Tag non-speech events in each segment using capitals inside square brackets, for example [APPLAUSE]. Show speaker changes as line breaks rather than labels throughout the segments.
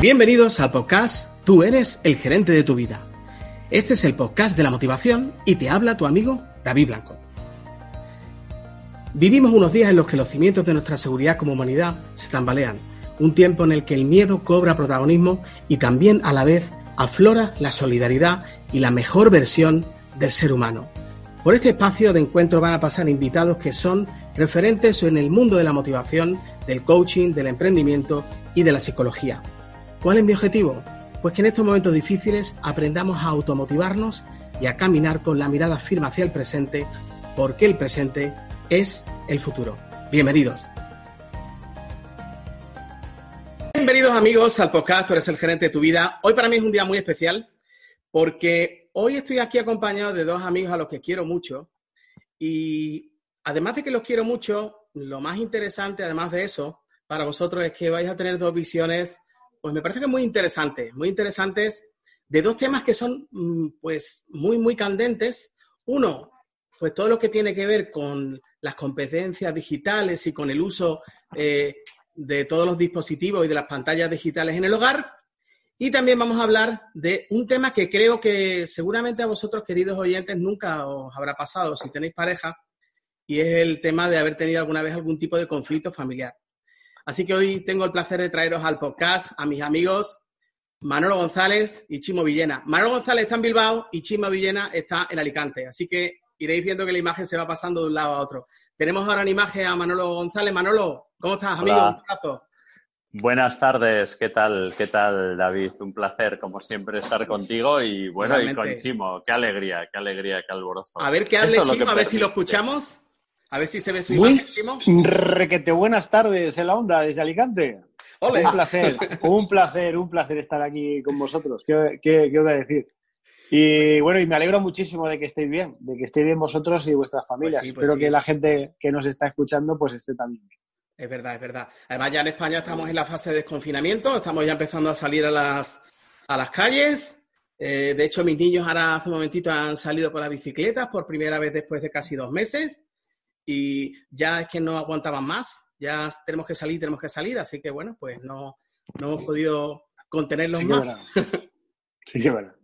Bienvenidos al podcast Tú eres el gerente de tu vida. Este es el podcast de la motivación y te habla tu amigo David Blanco. Vivimos unos días en los que los cimientos de nuestra seguridad como humanidad se tambalean, un tiempo en el que el miedo cobra protagonismo y también a la vez aflora la solidaridad y la mejor versión del ser humano. Por este espacio de encuentro van a pasar invitados que son referentes en el mundo de la motivación, del coaching, del emprendimiento y de la psicología. ¿Cuál es mi objetivo? Pues que en estos momentos difíciles aprendamos a automotivarnos y a caminar con la mirada firme hacia el presente, porque el presente es el futuro. Bienvenidos. Bienvenidos amigos al podcast, tú eres el gerente de tu vida. Hoy para mí es un día muy especial porque hoy estoy aquí acompañado de dos amigos a los que quiero mucho y además de que los quiero mucho, lo más interesante, además de eso, para vosotros es que vais a tener dos visiones, pues me parece que muy interesantes, muy interesantes de dos temas que son mm, pues muy, muy candentes. Uno, pues todo lo que tiene que ver con las competencias digitales y con el uso eh, de todos los dispositivos y de las pantallas digitales en el hogar. Y también vamos a hablar de un tema que creo que seguramente a vosotros, queridos oyentes, nunca os habrá pasado si tenéis pareja, y es el tema de haber tenido alguna vez algún tipo de conflicto familiar. Así que hoy tengo el placer de traeros al podcast a mis amigos Manolo González y Chimo Villena. Manolo González está en Bilbao y Chimo Villena está en Alicante. Así que iréis viendo que la imagen se va pasando de un lado a otro. Tenemos ahora en imagen a Manolo González. Manolo, ¿cómo estás, amigo? Un abrazo.
Buenas tardes, ¿qué tal? ¿Qué tal, David? Un placer, como siempre, estar contigo y bueno, y con Chimo, qué alegría, qué alegría, qué alborozo.
A ver qué hable Chimo, a ver si lo escuchamos. A ver si se ve su imagen, Chimo.
Requete, buenas tardes en la onda desde Alicante. Un placer, un placer, un placer estar aquí con vosotros. ¿Qué, qué, qué os voy a decir? Y bueno, y me alegro muchísimo de que estéis bien, de que estéis bien vosotros y vuestras pues familias. Pues Espero que la gente que nos está escuchando pues esté también bien.
Es verdad, es verdad. Además, ya en España estamos en la fase de desconfinamiento, estamos ya empezando a salir a las, a las calles. Eh, de hecho, mis niños ahora hace un momentito han salido con las bicicletas por primera vez después de casi dos meses y ya es que no aguantaban más. Ya tenemos que salir, tenemos que salir, así que bueno, pues no, no hemos podido contenerlos más.
sí, que bueno. [LAUGHS]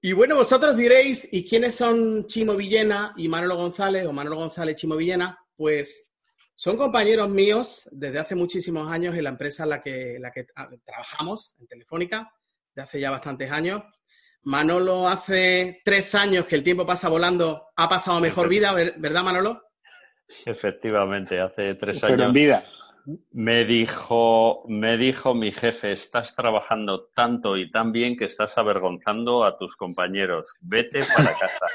Y bueno, vosotros diréis, ¿y quiénes son Chimo Villena y Manolo González o Manolo González Chimo Villena? Pues son compañeros míos desde hace muchísimos años en la empresa en la que, la que trabajamos, en Telefónica, de hace ya bastantes años. Manolo hace tres años que el tiempo pasa volando, ha pasado mejor vida, ¿verdad Manolo?
Efectivamente, hace tres años.
Pero en vida.
Me dijo, me dijo mi jefe, estás trabajando tanto y tan bien que estás avergonzando a tus compañeros. Vete para casa.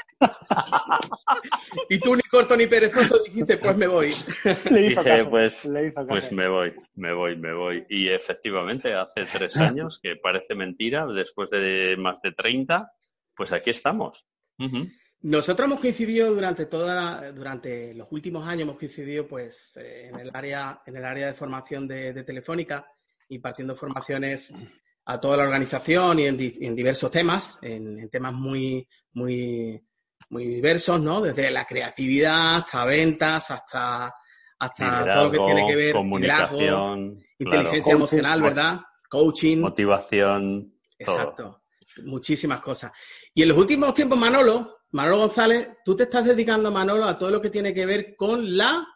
y tú ni corto ni perezoso dijiste, pues me voy.
Le Dije, pues, pues me voy, me voy, me voy. Y efectivamente, hace tres años, que parece mentira, después de más de 30, pues aquí estamos.
Nosotros hemos coincidido durante toda, durante los últimos años hemos coincidido pues eh, en el área, en el área de formación de, Telefónica, impartiendo formaciones a toda la organización y en, diversos temas, en, temas muy, muy, muy diversos, ¿no? Desde la creatividad hasta ventas, hasta, hasta todo lo que tiene que ver
comunicación,
inteligencia emocional, ¿verdad? Coaching.
Motivación.
Exacto. Muchísimas cosas. Y en los últimos tiempos, Manolo, Manolo González, tú te estás dedicando, Manolo, a todo lo que tiene que ver con la...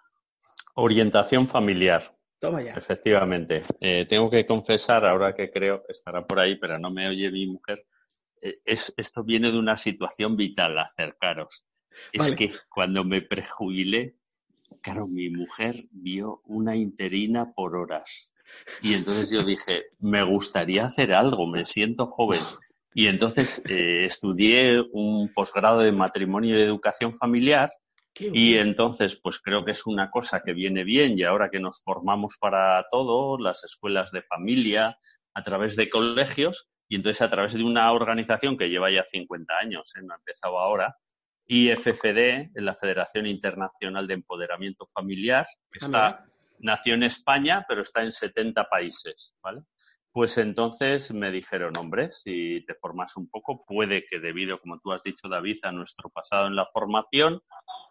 Orientación familiar.
Toma ya.
Efectivamente. Eh, tengo que confesar, ahora que creo, estará por ahí, pero no me oye mi mujer, eh, es, esto viene de una situación vital, acercaros. Es que cuando me prejubilé, claro, mi mujer vio una interina por horas. Y entonces yo dije, me gustaría hacer algo, me siento joven. Y entonces eh, estudié un posgrado de matrimonio y educación familiar y entonces pues creo que es una cosa que viene bien y ahora que nos formamos para todo, las escuelas de familia, a través de colegios y entonces a través de una organización que lleva ya 50 años, ¿eh? no ha empezado ahora, IFFD, la Federación Internacional de Empoderamiento Familiar, que está, nació en España, pero está en 70 países, ¿vale? Pues entonces me dijeron, hombre, si te formas un poco, puede que debido, como tú has dicho, David, a nuestro pasado en la formación,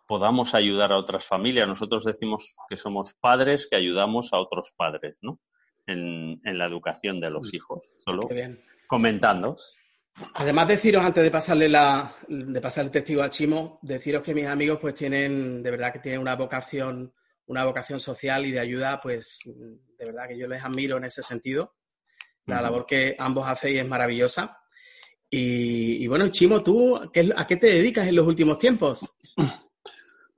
podamos ayudar a otras familias. Nosotros decimos que somos padres que ayudamos a otros padres, ¿no? en, la educación de los hijos, solo comentando.
Además, deciros antes de pasarle la, de pasar el testigo a Chimo, deciros que mis amigos pues tienen, de verdad que tienen una vocación, una vocación social y de ayuda, pues de verdad que yo les admiro en ese sentido. La labor que ambos hacéis es maravillosa. Y, bueno, Chimo, ¿tú a qué te dedicas en los últimos tiempos?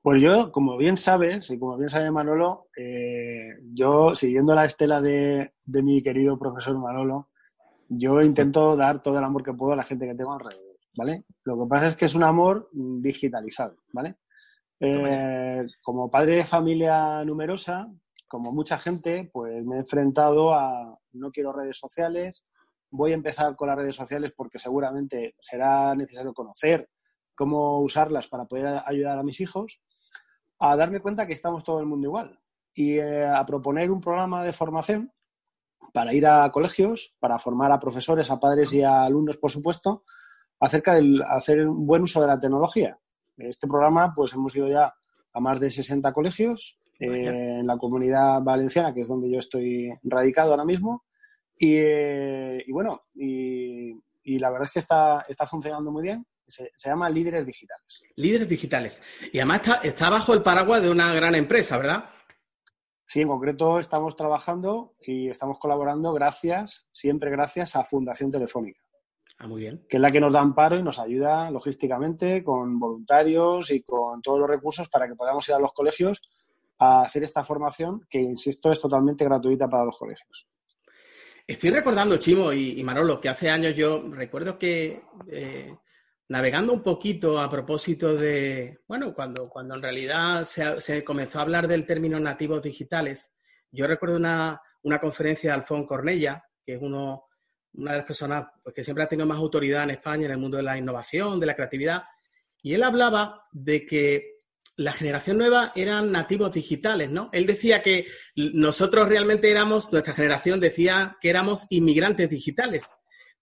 Pues yo, como bien sabes, y como bien sabe Manolo, eh, yo, siguiendo la estela de, mi querido profesor Manolo, yo intento dar todo el amor que puedo a la gente que tengo alrededor, ¿vale? Lo que pasa es que es un amor digitalizado, ¿vale? Eh, como padre de familia numerosa, como mucha gente, pues me he enfrentado a no quiero redes sociales, voy a empezar con las redes sociales porque seguramente será necesario conocer cómo usarlas para poder ayudar a mis hijos, a darme cuenta que estamos todo el mundo igual y eh, a proponer un programa de formación para ir a colegios, para formar a profesores, a padres y a alumnos, por supuesto, acerca de hacer un buen uso de la tecnología. Este programa, pues hemos ido ya a más de 60 colegios en la comunidad valenciana, que es donde yo estoy radicado ahora mismo. Y, eh, bueno, y, la verdad es que está, está funcionando muy bien. Se, llama Líderes Digitales.
Líderes Digitales. Y además está, está bajo el paraguas de una gran empresa, ¿verdad?
Sí, en concreto estamos trabajando y estamos colaborando gracias, siempre gracias a Fundación Telefónica.
Ah, muy bien.
Que es la que nos da amparo y nos ayuda logísticamente con voluntarios y con todos los recursos para que podamos ir a los colegios a hacer esta formación que, insisto, es totalmente gratuita para los colegios.
Estoy recordando, Chimo y, Manolo, que hace años yo recuerdo que eh, navegando un poquito a propósito de, bueno, cuando, cuando en realidad se, comenzó a hablar del término nativos digitales, yo recuerdo una, conferencia de Alfón Cornella, que es uno, una de las personas pues, que siempre ha tenido más autoridad en España en el mundo de la innovación, de la creatividad, y él hablaba de que la generación nueva eran nativos digitales, ¿no? Él decía que nosotros realmente éramos, nuestra generación decía que éramos inmigrantes digitales,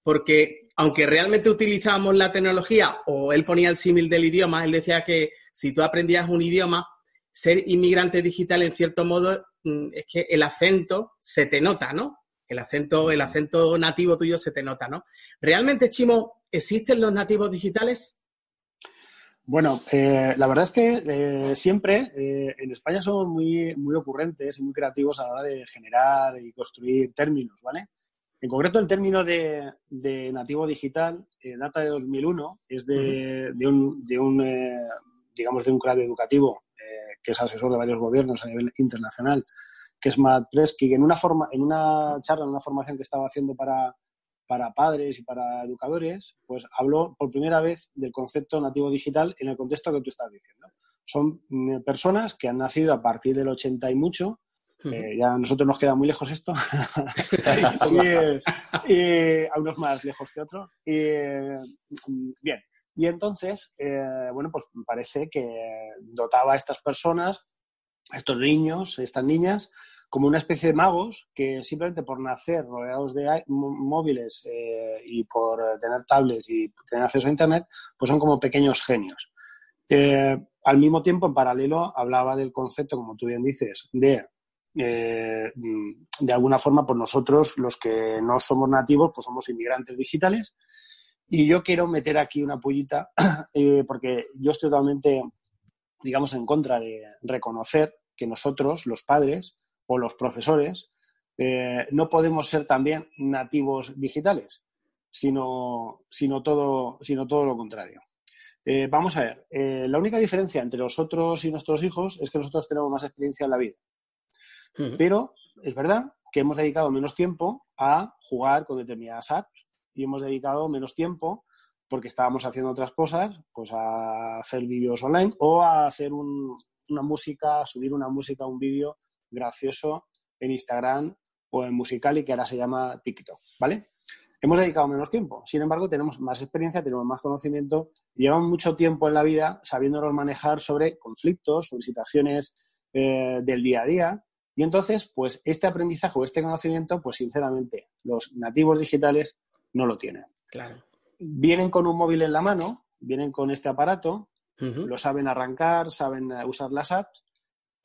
porque aunque realmente utilizábamos la tecnología, o él ponía el símil del idioma, él decía que si tú aprendías un idioma, ser inmigrante digital en cierto modo mm, es que el acento se te nota, ¿no? El acento, el acento nativo tuyo se te nota, ¿no? ¿Realmente, Chimo, existen los nativos digitales?
Bueno, eh, la verdad es que eh, siempre eh, en España somos muy, muy ocurrentes y muy creativos a la hora de generar y construir términos, ¿vale? En concreto, el término de, nativo digital data de 2001, es de, un, de un digamos, de un crack educativo que es asesor de varios gobiernos a nivel internacional, que es Matt Presky, que en una, forma, en una charla, en una formación que estaba haciendo para, para padres y para educadores, pues habló por primera vez del concepto nativo digital en el contexto que tú estás diciendo. Son mm, personas que han nacido a partir del 80 y mucho, eh, ya a nosotros nos queda muy lejos esto, [LAUGHS] y, a unos más lejos que otros. Y, mm, bien, y entonces, eh, bueno, pues parece que dotaba a estas personas, a estos niños, estas niñas, como una especie de magos que simplemente por nacer rodeados de móviles eh, y por tener tablets y tener acceso a Internet, pues son como pequeños genios. Eh, al mismo tiempo, en paralelo, hablaba del concepto, como tú bien dices, de, eh, de alguna forma, pues nosotros, los que no somos nativos, pues somos inmigrantes digitales. Y yo quiero meter aquí una pullita, [CLEARS THROAT] porque yo estoy totalmente, digamos, en contra de reconocer que nosotros, los padres, o los profesores, eh, no podemos ser también nativos digitales, sino, sino, todo, sino todo lo contrario. Eh, vamos a ver, eh, la única diferencia entre nosotros y nuestros hijos es que nosotros tenemos más experiencia en la vida. Pero es verdad que hemos dedicado menos tiempo a jugar con determinadas apps y hemos dedicado menos tiempo porque estábamos haciendo otras cosas, pues a hacer vídeos online o a hacer una música, subir una música, un vídeo gracioso en Instagram o en Musicali, que ahora se llama TikTok, ¿vale? Hemos dedicado menos tiempo, sin embargo, tenemos más experiencia, tenemos más conocimiento llevamos mucho tiempo en la vida sabiéndonos manejar sobre conflictos, sobre situaciones eh, del día a día. Y entonces, pues este aprendizaje o este conocimiento, pues sinceramente, los nativos digitales no lo tienen.
Claro.
Vienen con un móvil en la mano, vienen con este aparato, lo saben arrancar, saben usar las apps,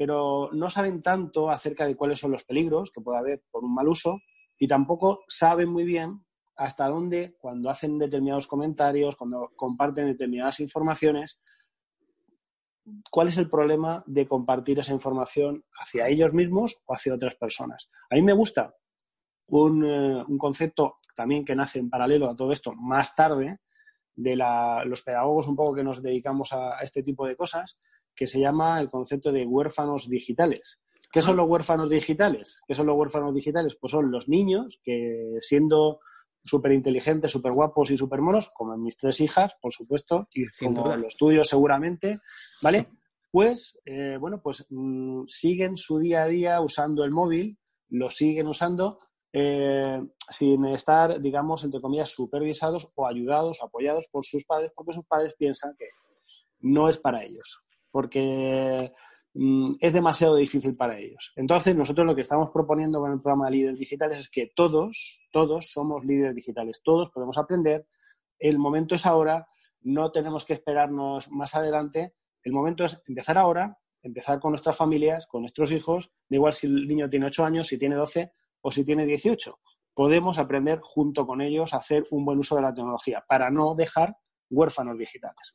pero no saben tanto acerca de cuáles son los peligros que puede haber por un mal uso y tampoco saben muy bien hasta dónde, cuando hacen determinados comentarios, cuando comparten determinadas informaciones, cuál es el problema de compartir esa información hacia ellos mismos o hacia otras personas. A mí me gusta un, eh, concepto también que nace en paralelo a todo esto más tarde, de los pedagogos un poco que nos dedicamos a, este tipo de cosas, que se llama el concepto de huérfanos digitales. ¿Qué son los huérfanos digitales? ¿Qué son los huérfanos digitales? Pues son los niños que siendo súper inteligentes, súper guapos y súper monos, como mis tres hijas, por supuesto, y como los tuyos seguramente, ¿vale? Pues, eh, bueno, pues mm, siguen su día a día usando el móvil, lo siguen usando eh, sin estar, digamos, entre comillas, supervisados o ayudados, apoyados por sus padres, porque sus padres piensan que no es para ellos, porque mm, es demasiado difícil para ellos. Entonces, nosotros lo que estamos proponiendo con el programa de líderes digitales es que todos, todos somos líderes digitales, todos podemos aprender, el momento es ahora, no tenemos que esperarnos más adelante, el momento es empezar ahora, empezar con nuestras familias, con nuestros hijos, da igual si el niño tiene 8 años, si tiene 12, o si tiene 18. Podemos aprender junto con ellos a hacer un buen uso de la tecnología para no dejar huérfanos digitales.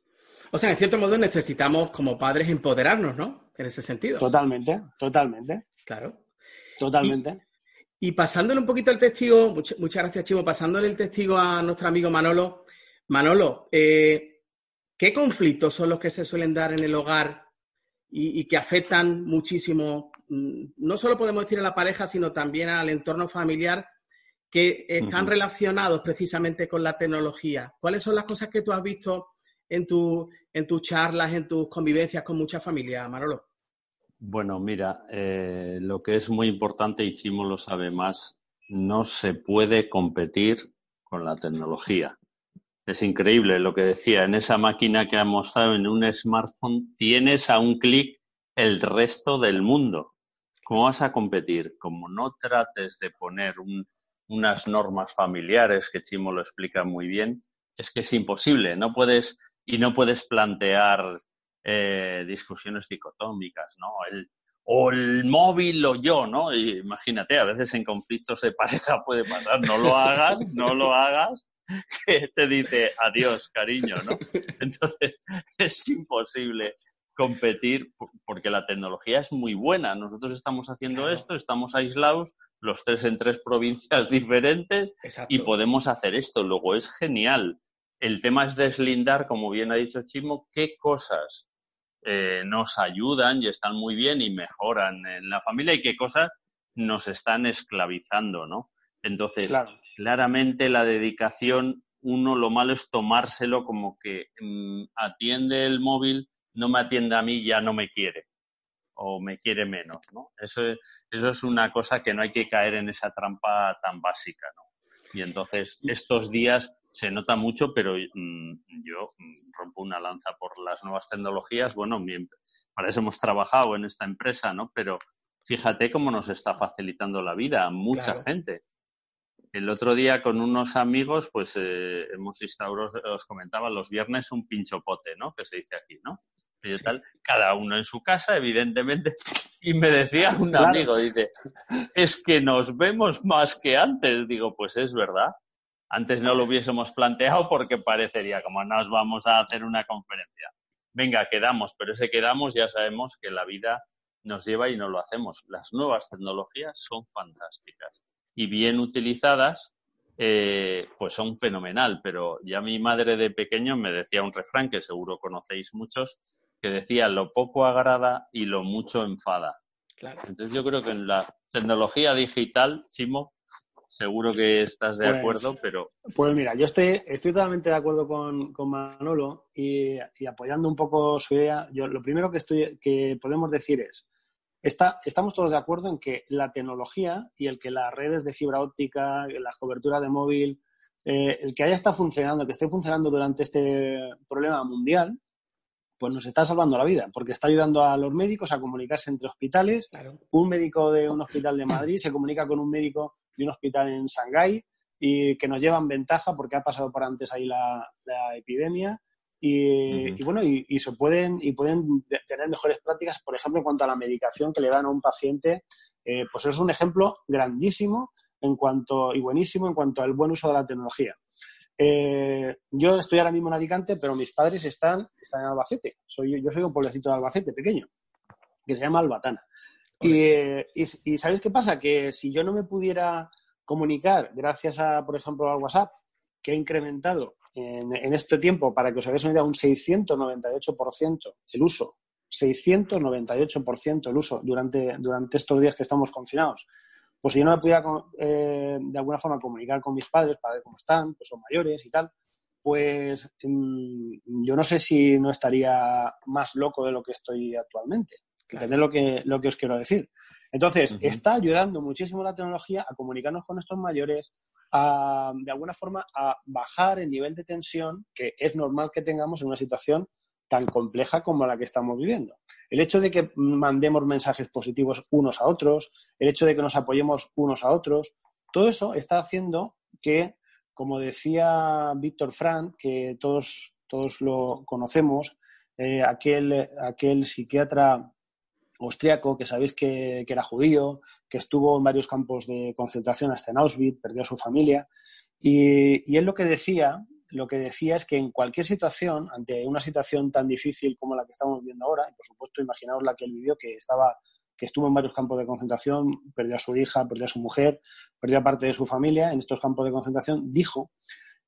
O sea, en cierto modo necesitamos como padres empoderarnos, ¿no? En ese sentido.
Totalmente, totalmente.
Claro.
Totalmente.
Y, pasándole un poquito el testigo, muchas gracias, Chivo, pasándole el testigo a nuestro amigo Manolo. Manolo, eh, ¿qué conflictos son los que se suelen dar en el hogar y, y que afectan muchísimo Mm, no solo podemos decir a la pareja, sino también al entorno familiar que están relacionados precisamente con la tecnología. ¿Cuáles son las cosas que tú has visto en, tu, en tus charlas, en tus convivencias con mucha familia, Manolo?
Bueno, mira, eh, lo que es muy importante, y Chimo lo sabe más, no se puede competir con la tecnología. Es increíble lo que decía, en esa máquina que ha mostrado en un smartphone tienes a un clic el resto del mundo. ¿Cómo vas a competir? Como no trates de poner unas normas familiares, que Chimo lo explica muy bien, es que es imposible. No puedes, y no puedes plantear eh, discusiones dicotómicas, ¿no? El, o el móvil o yo, ¿no? imagínate, a veces en conflictos de pareja puede pasar, no lo hagas, no lo hagas, que te dice adiós, cariño, ¿no? Entonces, es imposible competir porque la tecnología es muy buena. Nosotros estamos haciendo esto, estamos aislados, los tres en tres provincias [LAUGHS] diferentes y podemos hacer esto. Luego es genial. El tema es deslindar, como bien ha dicho Chimo, qué cosas eh, nos ayudan y están muy bien y mejoran en la familia y qué cosas nos están esclavizando, ¿no? Entonces, claramente la dedicación, uno lo malo es tomárselo como que mm, atiende el móvil no me atiende a mí, ya no me quiere o me quiere menos, ¿no? Eso, eso es una cosa que no hay que caer en esa trampa tan básica, ¿no? Y entonces estos días se nota mucho, pero mm, yo mm, rompo una lanza por las nuevas tecnologías. Bueno, para eso hemos trabajado en esta empresa, ¿no? Pero fíjate cómo nos está facilitando la vida a mucha gente. El otro día con unos amigos, pues eh, hemos instaurado, os comentaba, los viernes un pinchopote, ¿no? Que se dice aquí, ¿no? Y tal, cada uno en su casa, evidentemente. Y me decía un amigo, dice, es que nos vemos más que antes. Digo, pues es verdad. Antes no lo hubiésemos planteado porque parecería como nos vamos a hacer una conferencia. Venga, quedamos, pero ese quedamos ya sabemos que la vida nos lleva y no lo hacemos. Las nuevas tecnologías son fantásticas y bien utilizadas, eh, pues son fenomenal. Pero ya mi madre de pequeño me decía un refrán que seguro conocéis muchos, que decía lo poco agrada y lo mucho enfada. Entonces yo creo que en la tecnología digital, Chimo, seguro que estás de pues, acuerdo, pero...
Pues mira, yo estoy, estoy totalmente de acuerdo con, Manolo y, y, apoyando un poco su idea. Yo lo primero que, estoy, que podemos decir es, estamos todos de acuerdo en que la tecnología y el que las redes de fibra óptica, la cobertura de móvil, eh, el que haya estado funcionando, que esté funcionando durante este problema mundial, pues nos está salvando la vida, porque está ayudando a los médicos a comunicarse entre hospitales. Un médico de un hospital de Madrid se comunica con un médico de un hospital en Shanghái y que nos llevan ventaja porque ha pasado por antes ahí la, epidemia. y, bueno, y, se pueden, y pueden tener mejores prácticas, por ejemplo, en cuanto a la medicación que le dan a un paciente, eh, pues es un ejemplo grandísimo en cuanto, y buenísimo en cuanto al buen uso de la tecnología. Eh, yo estoy ahora mismo en Alicante, pero mis padres están, están en Albacete. Soy, yo soy un pueblecito de Albacete pequeño, que se llama Albatana. Y, y, ¿sabéis qué pasa? Que si yo no me pudiera comunicar gracias a, por ejemplo, al WhatsApp, que ha incrementado en, este tiempo, para que os hagáis una idea, un 698% el uso, 698% el uso durante, durante estos días que estamos confinados. Pues si yo no me pudiera eh, de alguna forma comunicar con mis padres para ver cómo están, pues son mayores y tal, pues mm, yo no sé si no estaría más loco de lo que estoy actualmente. Entender lo que, lo que os quiero decir. Entonces, está ayudando muchísimo la tecnología a comunicarnos con estos mayores, a, de alguna forma, a bajar el nivel de tensión que es normal que tengamos en una situación tan compleja como la que estamos viviendo. El hecho de que mandemos mensajes positivos unos a otros, el hecho de que nos apoyemos unos a otros, todo eso está haciendo que, como decía Víctor Frank, que todos, todos lo conocemos, eh, aquel, aquel psiquiatra austriaco, que sabéis que, era judío, que estuvo en varios campos de concentración hasta en Auschwitz, perdió a su familia. Y, él lo que decía, lo que decía es que en cualquier situación, ante una situación tan difícil como la que estamos viendo ahora, y por supuesto imaginaos la que él vivió, que estaba que estuvo en varios campos de concentración, perdió a su hija, perdió a su mujer, perdió a parte de su familia en estos campos de concentración, dijo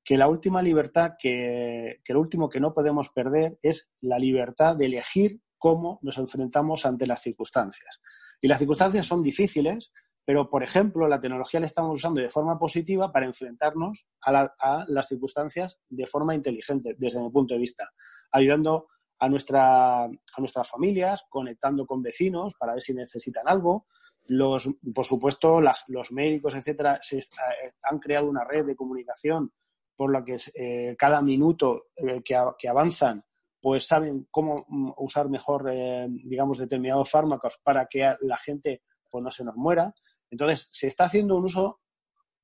que la última libertad, que, que último que no podemos perder es la libertad de elegir cómo nos enfrentamos ante las circunstancias. Y las circunstancias son difíciles, pero, por ejemplo, la tecnología la estamos usando de forma positiva para enfrentarnos a, las circunstancias de forma inteligente, desde mi punto de vista, ayudando a, nuestra, a nuestras familias, conectando con vecinos para ver si necesitan algo. Los, por supuesto, los médicos, etcétera, se, eh, han creado una red de comunicación por la que eh, cada minuto eh, que avanzan pues saben cómo mm, usar mejor, eh, digamos, determinados fármacos para que la gente pues, no se nos muera. Entonces, se está haciendo un uso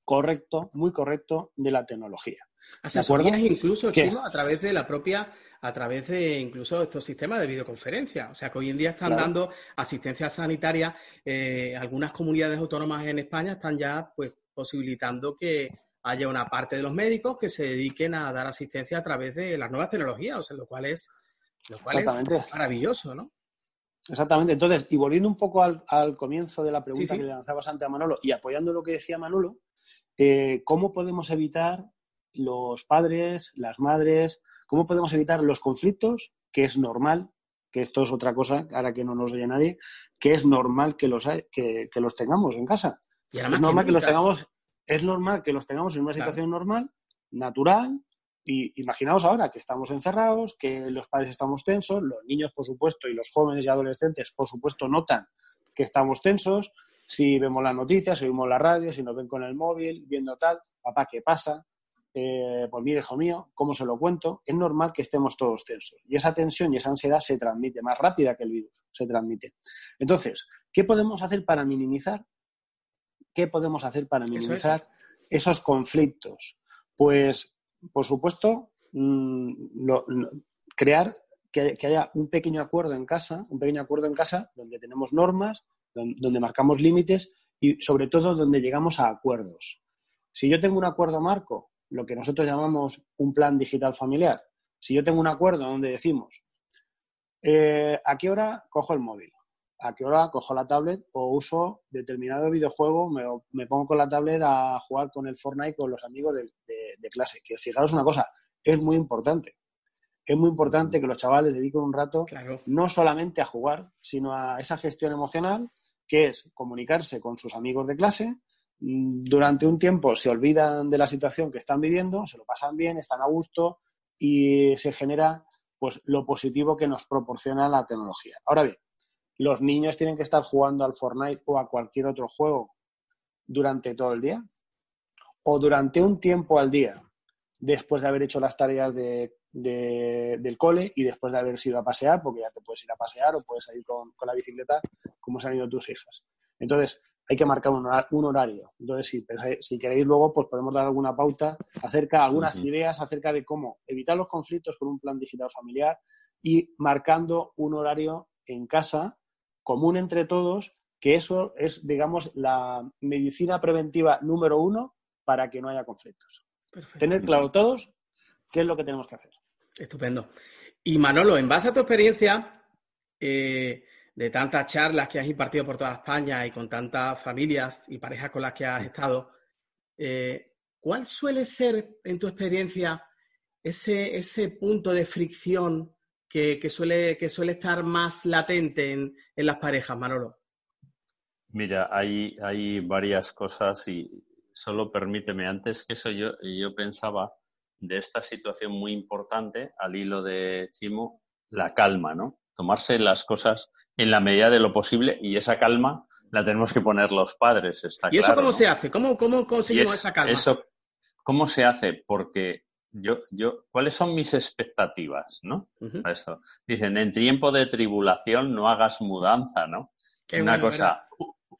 correcto, muy correcto de la tecnología.
Asesorías incluso, Chino, a través de la propia, a través de incluso estos sistemas de videoconferencia. O sea, que hoy en día están dando asistencia sanitaria. Eh, algunas comunidades autónomas en España están ya, pues, posibilitando que haya una parte de los médicos que se dediquen a dar asistencia a través de las nuevas tecnologías, o sea, lo cual es, lo cual es maravilloso, ¿no?
Exactamente. Entonces, y volviendo un poco al, comienzo de la pregunta que le lanzabas ante a Manolo y apoyando lo que decía Manolo, eh, ¿cómo podemos evitar los padres, las madres, cómo podemos evitar los conflictos, que es normal, que esto es otra cosa, ahora que no nos oye nadie, que es normal que los, que, los tengamos en casa. Y es normal que los tengamos es normal que los tengamos en una situación normal, natural, y imaginaos ahora que estamos encerrados, que los padres estamos tensos, los niños, por supuesto, y los jóvenes y adolescentes, por supuesto, notan que estamos tensos. Si vemos las noticias, si oímos la radio, si nos ven con el móvil, viendo tal, papá, ¿qué pasa? Eh, pues mire, hijo mío, ¿cómo se lo cuento? Es normal que estemos todos tensos. Y esa tensión y esa ansiedad se transmite más rápida que el virus, se transmite. Entonces, ¿qué podemos hacer para minimizar ¿Qué podemos hacer para minimizar esos conflictos? Pues, por supuesto, mm, crear que, haya un pequeño acuerdo en casa, un pequeño acuerdo en casa donde tenemos normas, donde, marcamos límites y sobre todo donde llegamos a acuerdos. Si yo tengo un acuerdo marco, lo que nosotros llamamos un plan digital familiar, si yo tengo un acuerdo donde decimos, eh, ¿a qué hora cojo el móvil? A qué hora cojo la tablet o uso determinado videojuego, me, pongo con la tablet a jugar con el Fortnite con los amigos de, clase. Que fijaros una cosa, es muy importante. Es muy importante que los chavales dediquen un rato no solamente a jugar, sino a esa gestión emocional, que es comunicarse con sus amigos de clase. Durante un tiempo se olvidan de la situación que están viviendo, se lo pasan bien, están a gusto y se genera pues lo positivo que nos proporciona la tecnología. Ahora bien, los niños tienen que estar jugando al Fortnite o a cualquier otro juego durante todo el día o durante un tiempo al día después de haber hecho las tareas de, del cole y después de haber ido a pasear, porque ya te puedes ir a pasear o puedes ir con, con la bicicleta como se han ido tus hijas. Entonces, hay que marcar un, horario. Entonces, si, si queréis luego, pues podemos dar alguna pauta acerca, algunas ideas acerca de cómo evitar los conflictos con un plan digital familiar y marcando un horario en casa común entre todos, que eso es, digamos, la medicina preventiva número uno para que no haya conflictos. Tener claro todos qué es lo que tenemos que hacer.
Estupendo. Y Manolo, en base a tu experiencia, eh, de tantas charlas que has impartido por toda España y con tantas familias y parejas con las que has estado, eh, ¿cuál suele ser, en tu experiencia, ese, ese punto de fricción que, suele, que suele estar más latente en, las parejas, Manolo?
Mira, hay, hay varias cosas y solo permíteme, antes que eso yo, yo pensaba de esta situación muy importante, al hilo de Chimo, la calma, ¿no? Tomarse las cosas en la medida de lo posible y esa calma la tenemos que poner los padres, está
¿Y eso cómo se hace? ¿Cómo, cómo conseguimos esa calma?
Eso, ¿Cómo se hace? Porque yo, yo, ¿cuáles son mis expectativas, no? Dicen, en tiempo de tribulación no hagas mudanza, ¿no? Una cosa,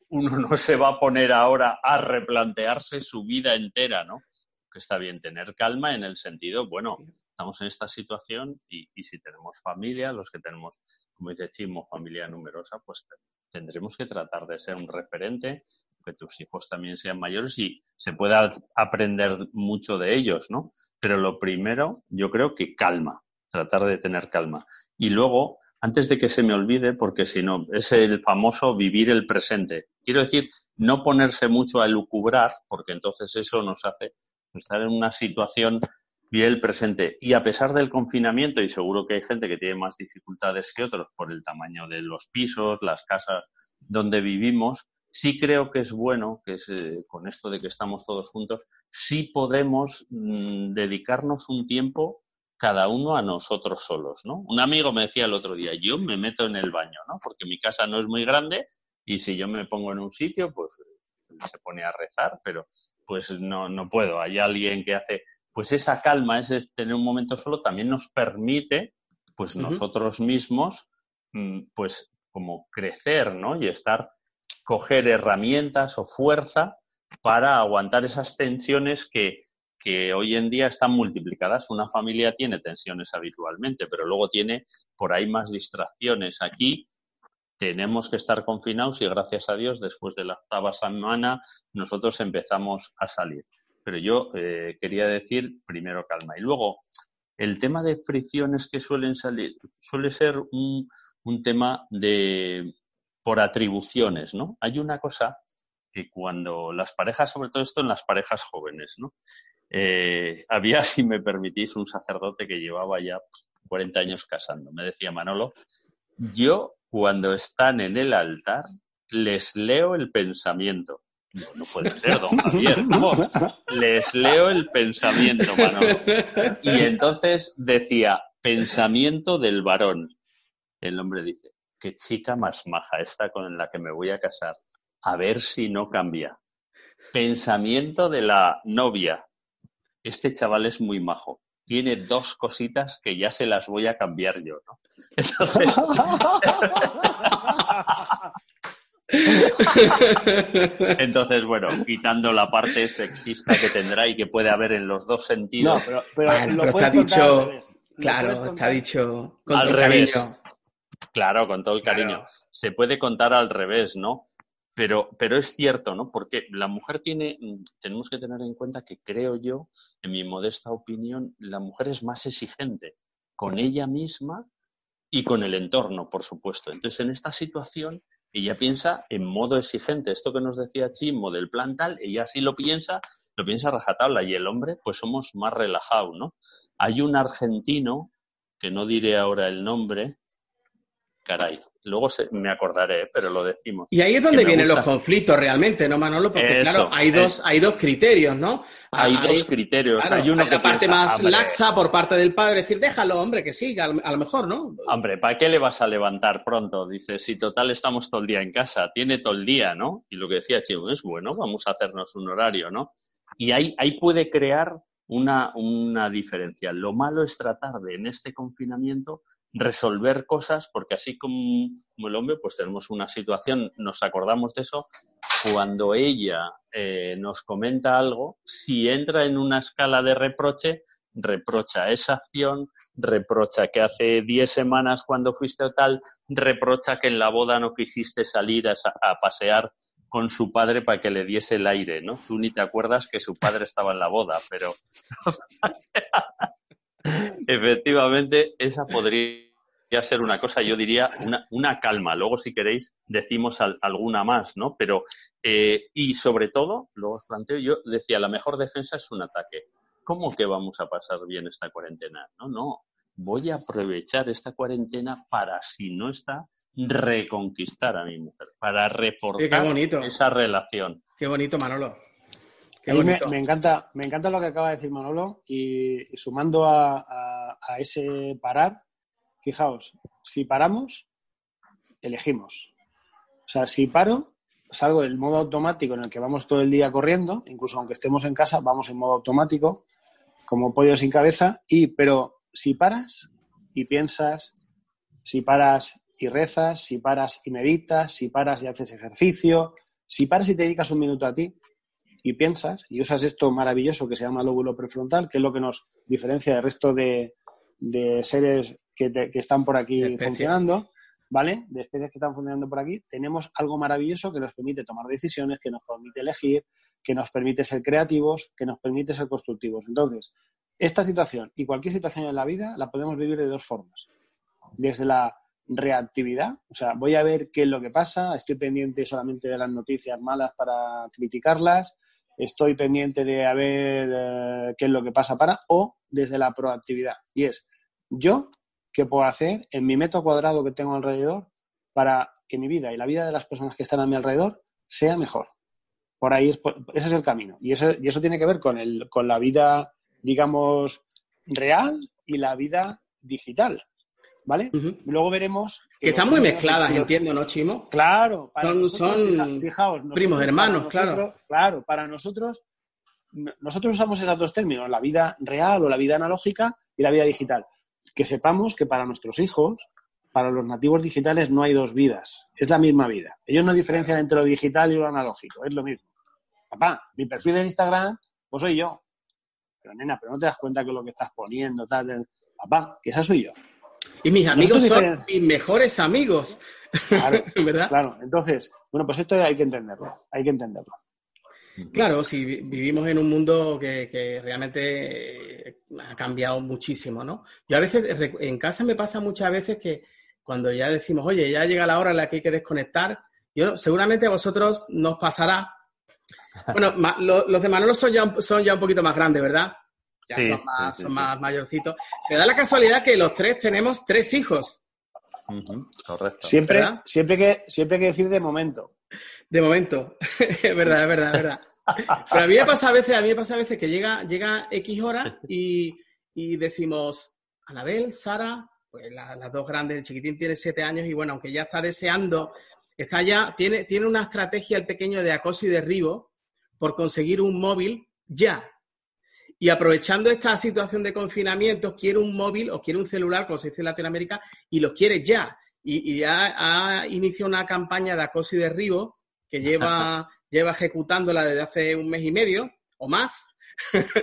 uno no se va a poner ahora a replantearse su vida entera, ¿no? Que está bien tener calma en el sentido, bueno, estamos en esta situación y, y si tenemos familia, los que tenemos como dice Chimo, familia numerosa, pues tendremos que tratar de ser un referente, que tus hijos también sean mayores y se pueda aprender mucho de ellos, ¿no? Pero lo primero, yo creo que calma, tratar de tener calma. Y luego, antes de que se me olvide, porque si no, es el famoso vivir el presente. Quiero decir, no ponerse mucho a lucubrar, porque entonces eso nos hace estar en una situación y el presente. Y a pesar del confinamiento, y seguro que hay gente que tiene más dificultades que otros por el tamaño de los pisos, las casas donde vivimos, sí creo que es bueno, que es, eh, con esto de que estamos todos juntos, sí podemos mm, dedicarnos un tiempo cada uno a nosotros solos, ¿no? Un amigo me decía el otro día, yo me meto en el baño, ¿no? Porque mi casa no es muy grande y si yo me pongo en un sitio, pues se pone a rezar, pero pues no, no puedo. Hay alguien que hace pues esa calma, ese tener un momento solo, también nos permite, pues nosotros mismos, mm, pues como crecer, ¿no? Y estar, coger herramientas o fuerza para aguantar esas tensiones que, que hoy en día están multiplicadas. Una familia tiene tensiones habitualmente, pero luego tiene por ahí más distracciones. Aquí tenemos que estar confinados y gracias a Dios, después de la octava semana, nosotros empezamos a salir pero yo eh, quería decir primero calma. Y luego, el tema de fricciones que suelen salir suele ser un, tema de por atribuciones, ¿no? Hay una cosa que cuando las parejas, sobre todo esto en las parejas jóvenes, ¿no? Eh, había, [LAUGHS] si me permitís, un sacerdote que llevaba ya 40 años casando. Me decía Manolo, yo cuando están en el altar les leo el pensamiento no, puede ser, don Javier. Les leo el pensamiento, Manolo. Y entonces decía, pensamiento del varón. El hombre dice, qué chica más maja esta con la que me voy a casar. A ver si no cambia. Pensamiento de la novia. Este chaval es muy majo. Tiene dos cositas que ya se las voy a cambiar yo, ¿no? [LAUGHS] Entonces... [LAUGHS] Entonces, bueno, quitando la parte sexista que tendrá y que puede haber en los dos sentidos.
No, pero, está dicho, claro, está dicho
al revés. Claro, con todo el cariño. Se puede contar al revés, ¿no? Pero, pero es cierto, ¿no? Porque la mujer tiene, tenemos que tener en cuenta que creo yo, en mi modesta opinión, la mujer es más exigente con ella misma y con el entorno, por supuesto. Entonces, en esta situación, ella piensa en modo exigente. Esto que nos decía Chimo del plan tal, ella sí lo piensa, lo piensa rajatabla. Y el hombre, pues somos más relajados, ¿no? Hay un argentino, que no diré ahora el nombre, caray, luego me acordaré, pero lo decimos.
Y ahí es donde vienen los conflictos realmente, ¿no, Manolo? Porque claro, hay dos, hay dos criterios, ¿no?
Hay, dos criterios. hay uno
la parte más laxa por parte del padre, decir, déjalo, hombre, que siga, a lo mejor, ¿no?
Hombre, ¿para qué le vas a levantar pronto? Dice, si total estamos todo el día en casa, tiene todo el día, ¿no? Y lo que decía Chivo, es bueno, vamos a hacernos un horario, ¿no? Y ahí, ahí puede crear una, una diferencia. Lo malo es tratar de, en este confinamiento, resolver cosas, porque así como, el hombre, pues tenemos una situación, nos acordamos de eso, cuando ella eh, nos comenta algo, si entra en una escala de reproche, reprocha esa acción, reprocha que hace 10 semanas cuando fuiste o tal, reprocha que en la boda no quisiste salir a, pasear con su padre para que le diese el aire, ¿no? Tú ni te acuerdas que su padre estaba en la boda, pero [LAUGHS] efectivamente esa podría ser una cosa, yo diría, una, calma. Luego, si queréis, decimos alguna más, ¿no? Pero, eh, y sobre todo, luego os planteo, yo decía, la mejor defensa es un ataque. ¿cómo que vamos a pasar bien esta cuarentena? No, no, voy a aprovechar esta cuarentena para, si no está, reconquistar a mi mujer, para reforzar esa relación.
Qué bonito, Manolo.
Qué bonito. Me, encanta, me encanta lo que acaba de decir Manolo y, sumando a, ese parar, fijaos, si paramos, elegimos. O sea, si paro, salgo del modo automático en el que vamos todo el día corriendo, incluso aunque estemos en casa, vamos en modo automático como pollo sin cabeza, y, pero si paras y piensas, si paras y rezas, si paras y meditas, si paras y haces ejercicio, si paras y te dedicas un minuto a ti y piensas y usas esto maravilloso que se llama lóbulo prefrontal, que es lo que nos diferencia del resto de, seres que, están por aquí funcionando, ¿vale? De especies que están funcionando por aquí, tenemos algo maravilloso que nos permite tomar decisiones, que nos permite elegir, que nos permite ser creativos, que nos permite ser constructivos. Entonces, esta situación y cualquier situación en la vida la podemos vivir de dos formas. Desde la reactividad, o sea, voy a ver qué es lo que pasa, estoy pendiente solamente de las noticias malas para criticarlas, estoy pendiente de a ver eh, qué es lo que pasa para, o desde la proactividad. Y es, yo, ¿qué puedo hacer en mi metro cuadrado que tengo alrededor para que mi vida y la vida de las personas que están a mi alrededor sea mejor? por ahí es, ese es el camino. Y eso, y eso tiene que ver con, el, con la vida, digamos, real y la vida digital. ¿Vale? Luego veremos.
Que, están muy mezcladas, entiendo, ¿no, Chimo?
Claro,
para son, nosotros, fijaos, primos hermanos, claro.
Claro, para nosotros, nosotros usamos esos dos términos, la vida real o la vida analógica y la vida digital. Que sepamos que para nuestros hijos para los nativos digitales no hay dos vidas, es la misma vida. Ellos no diferencian entre lo digital y lo analógico, es lo mismo. Papá, mi perfil en Instagram, pues soy yo. Pero nena, pero no te das cuenta que lo que estás poniendo, tal, papá, que esa soy yo.
Y mis amigos son mis mejores amigos.
Claro, [LAUGHS] ¿verdad? Claro, entonces, bueno, pues esto hay que entenderlo, hay que entenderlo.
Claro, si vivimos en un mundo que, que, realmente ha cambiado muchísimo, ¿no? Yo a veces, en casa me pasa muchas veces que cuando ya decimos, oye, ya llega la hora en la que hay que desconectar, yo seguramente a vosotros nos pasará. Bueno, los de Manolo son ya, son ya un poquito más grandes, ¿verdad? Ya son, más, son más mayorcitos. Se da la casualidad que los tres tenemos tres hijos.
correcto. Siempre, siempre, que, siempre hay que decir de momento.
De momento. [LAUGHS] es verdad, es verdad, es verdad. Pero a mí me pasa a veces, a mí me pasa a veces que llega, llega X hora y, y decimos, Anabel, Sara, pues las dos grandes, el chiquitín tiene siete años y bueno, aunque ya está deseando, está ya, tiene, tiene una estrategia el pequeño de acoso y derribo por conseguir un móvil ya. Y aprovechando esta situación de confinamiento, quiere un móvil o quiere un celular, como se dice en Latinoamérica, y lo quiere ya. Y, ya ha iniciado una campaña de acoso y derribo que lleva, [LAUGHS] lleva ejecutándola desde hace un mes y medio o más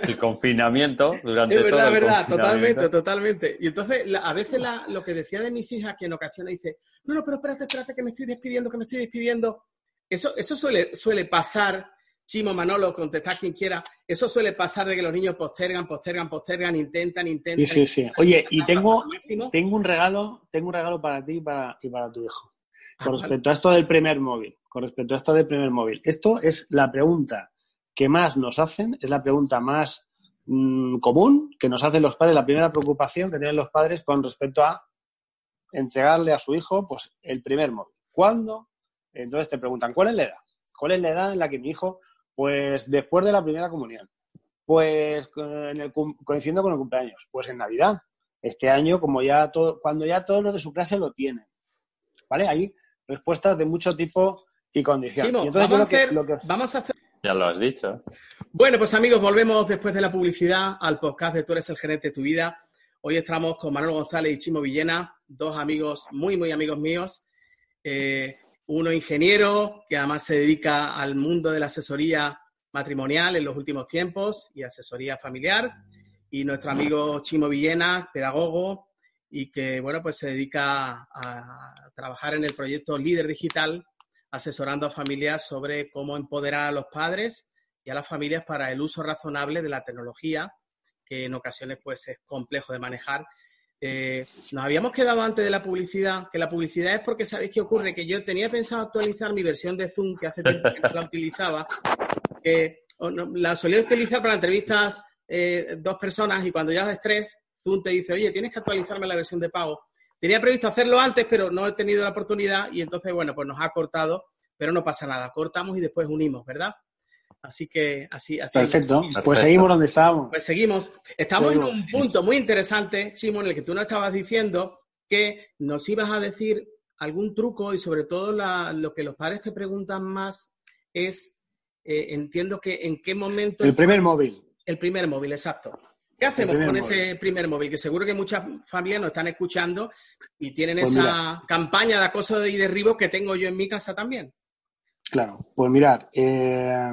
el confinamiento durante
es verdad,
todo
el verdad, totalmente, totalmente. Y entonces, a veces lo que decía de mis hijas, que en ocasiones dice, no, no, pero espérate, espérate, que me estoy despidiendo, que me estoy despidiendo. Eso, eso suele, suele pasar, Chimo, Manolo, contestad quien quiera, eso suele pasar de que los niños postergan, postergan, postergan, intentan, intentan.
Sí, sí, sí. Oye, y tengo, tengo un regalo, tengo un regalo para ti y para, y para tu hijo. Ah, con respecto a esto del primer móvil, con respecto a esto del primer móvil. Esto es la pregunta que más nos hacen, es la pregunta más mm, común que nos hacen los padres, la primera preocupación que tienen los padres con respecto a entregarle a su hijo pues, el primer móvil. ¿Cuándo? Entonces te preguntan, ¿cuál es la edad? ¿Cuál es la edad en la que mi hijo, pues después de la primera comunión? Pues en el, coincidiendo con el cumpleaños, pues en Navidad. Este año, como ya todo, cuando ya todos los de su clase lo tienen. ¿Vale? Hay respuestas de mucho tipo y condición.
vamos a hacer
ya lo has dicho.
Bueno, pues amigos, volvemos después de la publicidad al podcast de Tú eres el gerente de tu vida. Hoy estamos con Manuel González y Chimo Villena, dos amigos, muy, muy amigos míos. Eh, uno ingeniero que además se dedica al mundo de la asesoría matrimonial en los últimos tiempos y asesoría familiar, y nuestro amigo Chimo Villena, pedagogo, y que, bueno, pues se dedica a trabajar en el proyecto Líder Digital, asesorando a familias sobre cómo empoderar a los padres y a las familias para el uso razonable de la tecnología, que en ocasiones pues es complejo de manejar. Eh, nos habíamos quedado antes de la publicidad, que la publicidad es porque sabéis qué ocurre, que yo tenía pensado actualizar mi versión de Zoom, que hace tiempo que no la utilizaba, que la solía utilizar para entrevistas eh, dos personas y cuando ya haces tres, Zoom te dice, oye, tienes que actualizarme la versión de pago. Tenía previsto hacerlo antes, pero no he tenido la oportunidad y entonces, bueno, pues nos ha cortado, pero no pasa nada. Cortamos y después unimos, ¿verdad? Así que así, así.
Perfecto. Pues seguimos donde estábamos.
Pues seguimos. Estamos en un punto muy interesante, Chimo, en el que tú nos estabas diciendo que nos ibas a decir algún truco y sobre todo lo que los padres te preguntan más es, eh, entiendo que en qué momento...
El primer móvil.
El primer móvil, exacto. ¿Qué hacemos con ese primer móvil? Que seguro que muchas familias nos están escuchando y tienen pues esa campaña de acoso y derribo que tengo yo en mi casa también.
Claro, pues mirar, eh,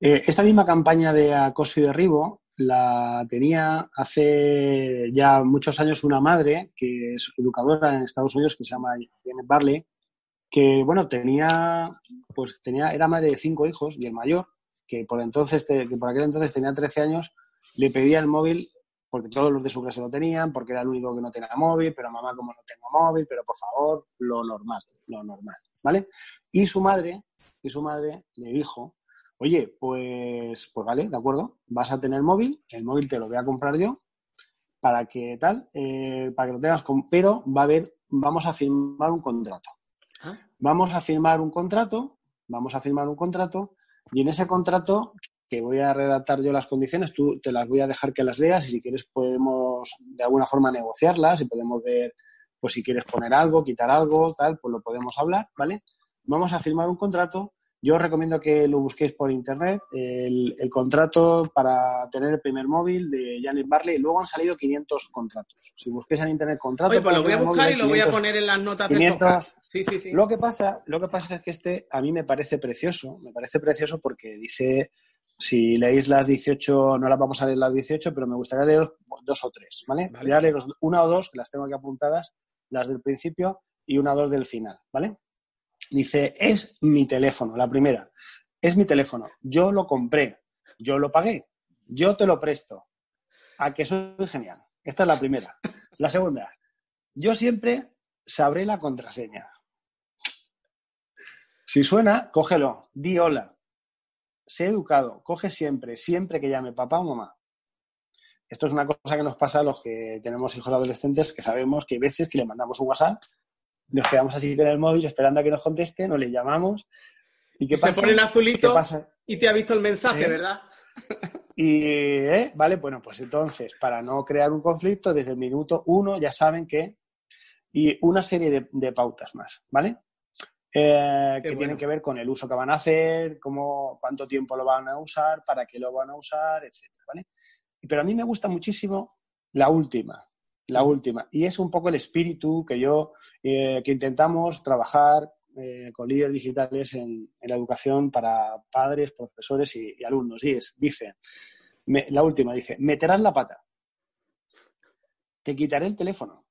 eh, esta misma campaña de acoso y derribo la tenía hace ya muchos años una madre que es educadora en Estados Unidos que se llama Janet Barley, que bueno, tenía, pues tenía, era madre de cinco hijos y el mayor, que por entonces, que por aquel entonces tenía 13 años, le pedía el móvil porque todos los de su clase lo tenían, porque era el único que no tenía móvil, pero mamá como no tengo móvil, pero por favor, lo normal, lo normal, ¿vale? Y su madre, y su madre le dijo, oye, pues, pues vale, de acuerdo, vas a tener móvil, el móvil te lo voy a comprar yo, para que tal, eh, para que lo tengas con, pero va a haber, vamos a firmar un contrato. Ah. Vamos a firmar un contrato, vamos a firmar un contrato, y en ese contrato que voy a redactar yo las condiciones, tú te las voy a dejar que las leas y si quieres podemos de alguna forma negociarlas y podemos ver, pues si quieres poner algo, quitar algo, tal, pues lo podemos hablar, ¿vale? Vamos a firmar un contrato. Yo os recomiendo que lo busquéis por internet, el, contrato para tener el primer móvil de Janet Barley. Luego han salido 500 contratos. Si busquéis en internet contrato.
Oye, pues lo voy a buscar y lo voy a poner en las notas 500,
Sí, sí, sí. Lo que, pasa, lo que pasa es que este a mí me parece precioso. Me parece precioso porque dice si leéis las 18, no las vamos a leer las 18, pero me gustaría leeros dos o tres, ¿vale? Voy a leeros una o dos, que las tengo aquí apuntadas, las del principio y una dos del final, ¿vale? Dice, es mi teléfono, la primera. Es mi teléfono. Yo lo compré, yo lo pagué, yo te lo presto. A que soy genial. Esta es la primera. La segunda, yo siempre sabré la contraseña. Si suena, cógelo, di hola sé educado, coge siempre, siempre que llame papá o mamá. Esto es una cosa que nos pasa a los que tenemos hijos adolescentes, que sabemos que hay veces que le mandamos un WhatsApp, nos quedamos así con el móvil esperando a que nos conteste, no le llamamos.
¿Y qué pasa? Se pone en azulito y te ha visto el mensaje, ¿Eh? ¿verdad? [LAUGHS]
Y, ¿eh? vale, bueno, pues entonces, para no crear un conflicto, desde el minuto uno ya saben que. Y una serie de, de pautas más, ¿vale? Eh, que tienen que ver con el uso que van a hacer, cómo, cuánto tiempo lo van a usar, para qué lo van a usar, etcétera, ¿vale? Pero a mí me gusta muchísimo la última, la última, y es un poco el espíritu que yo, eh, que intentamos trabajar eh, con líderes digitales en, la educación para padres, profesores y, alumnos. Y es, dice, la última dice, meterás la pata, te quitaré el teléfono,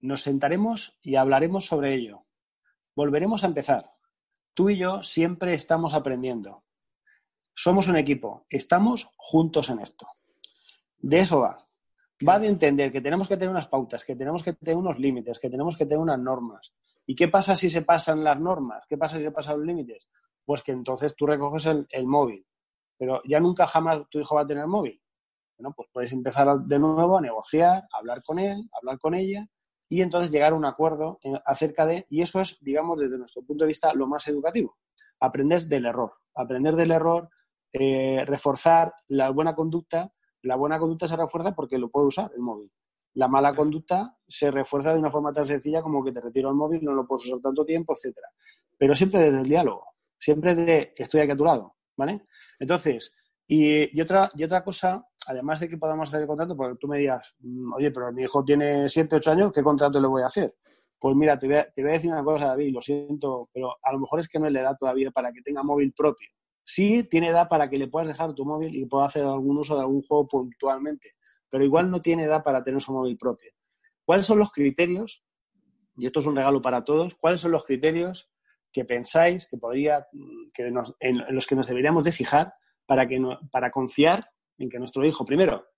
nos sentaremos y hablaremos sobre ello Volveremos a empezar. Tú y yo siempre estamos aprendiendo. Somos un equipo, estamos juntos en esto. De eso va. Va de entender que tenemos que tener unas pautas, que tenemos que tener unos límites, que tenemos que tener unas normas. ¿Y qué pasa si se pasan las normas? ¿Qué pasa si se pasan los límites? Pues que entonces tú recoges el, móvil. Pero ya nunca jamás tu hijo va a tener móvil. Bueno, pues puedes empezar de nuevo a negociar, a hablar con él, hablar con ella y entonces llegar a un acuerdo acerca de, y eso es, digamos, desde nuestro punto de vista, lo más educativo, aprender del error, aprender del error, eh, reforzar la buena conducta, la buena conducta se refuerza porque lo puede usar el móvil. La mala conducta se refuerza de una forma tan sencilla como que te retiro el móvil, no lo puedes usar tanto tiempo, etcétera. Pero siempre desde el diálogo, siempre de estoy aquí a tu lado, ¿vale? Entonces, y, otra, y otra cosa, además de que podamos hacer el contrato, porque tú me digas, mm, oye, pero mi hijo tiene 7, 8 años, ¿qué contrato le voy a hacer? Pues mira, te voy, a, decir una cosa, David, lo siento, pero a lo mejor es que no le da todavía para que tenga móvil propio. Sí tiene edad para que le puedas dejar tu móvil y pueda hacer algún uso de algún juego puntualmente, pero igual no tiene edad para tener su móvil propio. ¿Cuáles son los criterios? Y esto es un regalo para todos. ¿Cuáles son los criterios que pensáis que podría, que en, los que nos deberíamos de fijar para, que para confiar en que nuestro hijo, primero,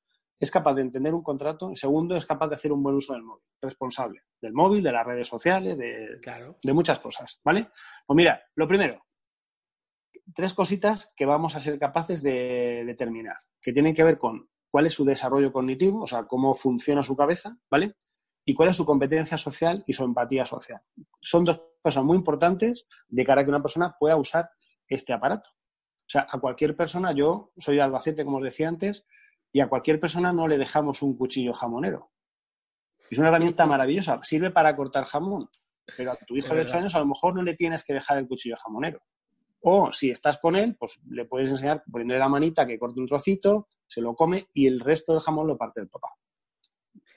es capaz de entender un contrato segundo, es capaz de hacer un buen uso del móvil, responsable del móvil, de las redes sociales, de, de muchas cosas, ¿vale? Pues mira, lo primero, tres cositas que vamos a ser capaces de determinar, que tienen que ver con cuál es su desarrollo cognitivo, o sea, cómo funciona su cabeza, ¿vale? Y cuál es su competencia social y su empatía social. Son dos cosas muy importantes de cara a que una persona pueda usar este aparato. O sea, a cualquier persona, yo soy de Albacete, como os decía antes, y a cualquier persona no le dejamos un cuchillo jamonero. Es una herramienta maravillosa, sirve para cortar jamón, pero a tu hijo de 8 años a lo mejor no le tienes que dejar el cuchillo jamonero. O si estás con él, pues le puedes enseñar poniéndole la manita que corte un trocito, se lo come y el resto del jamón lo parte el papá.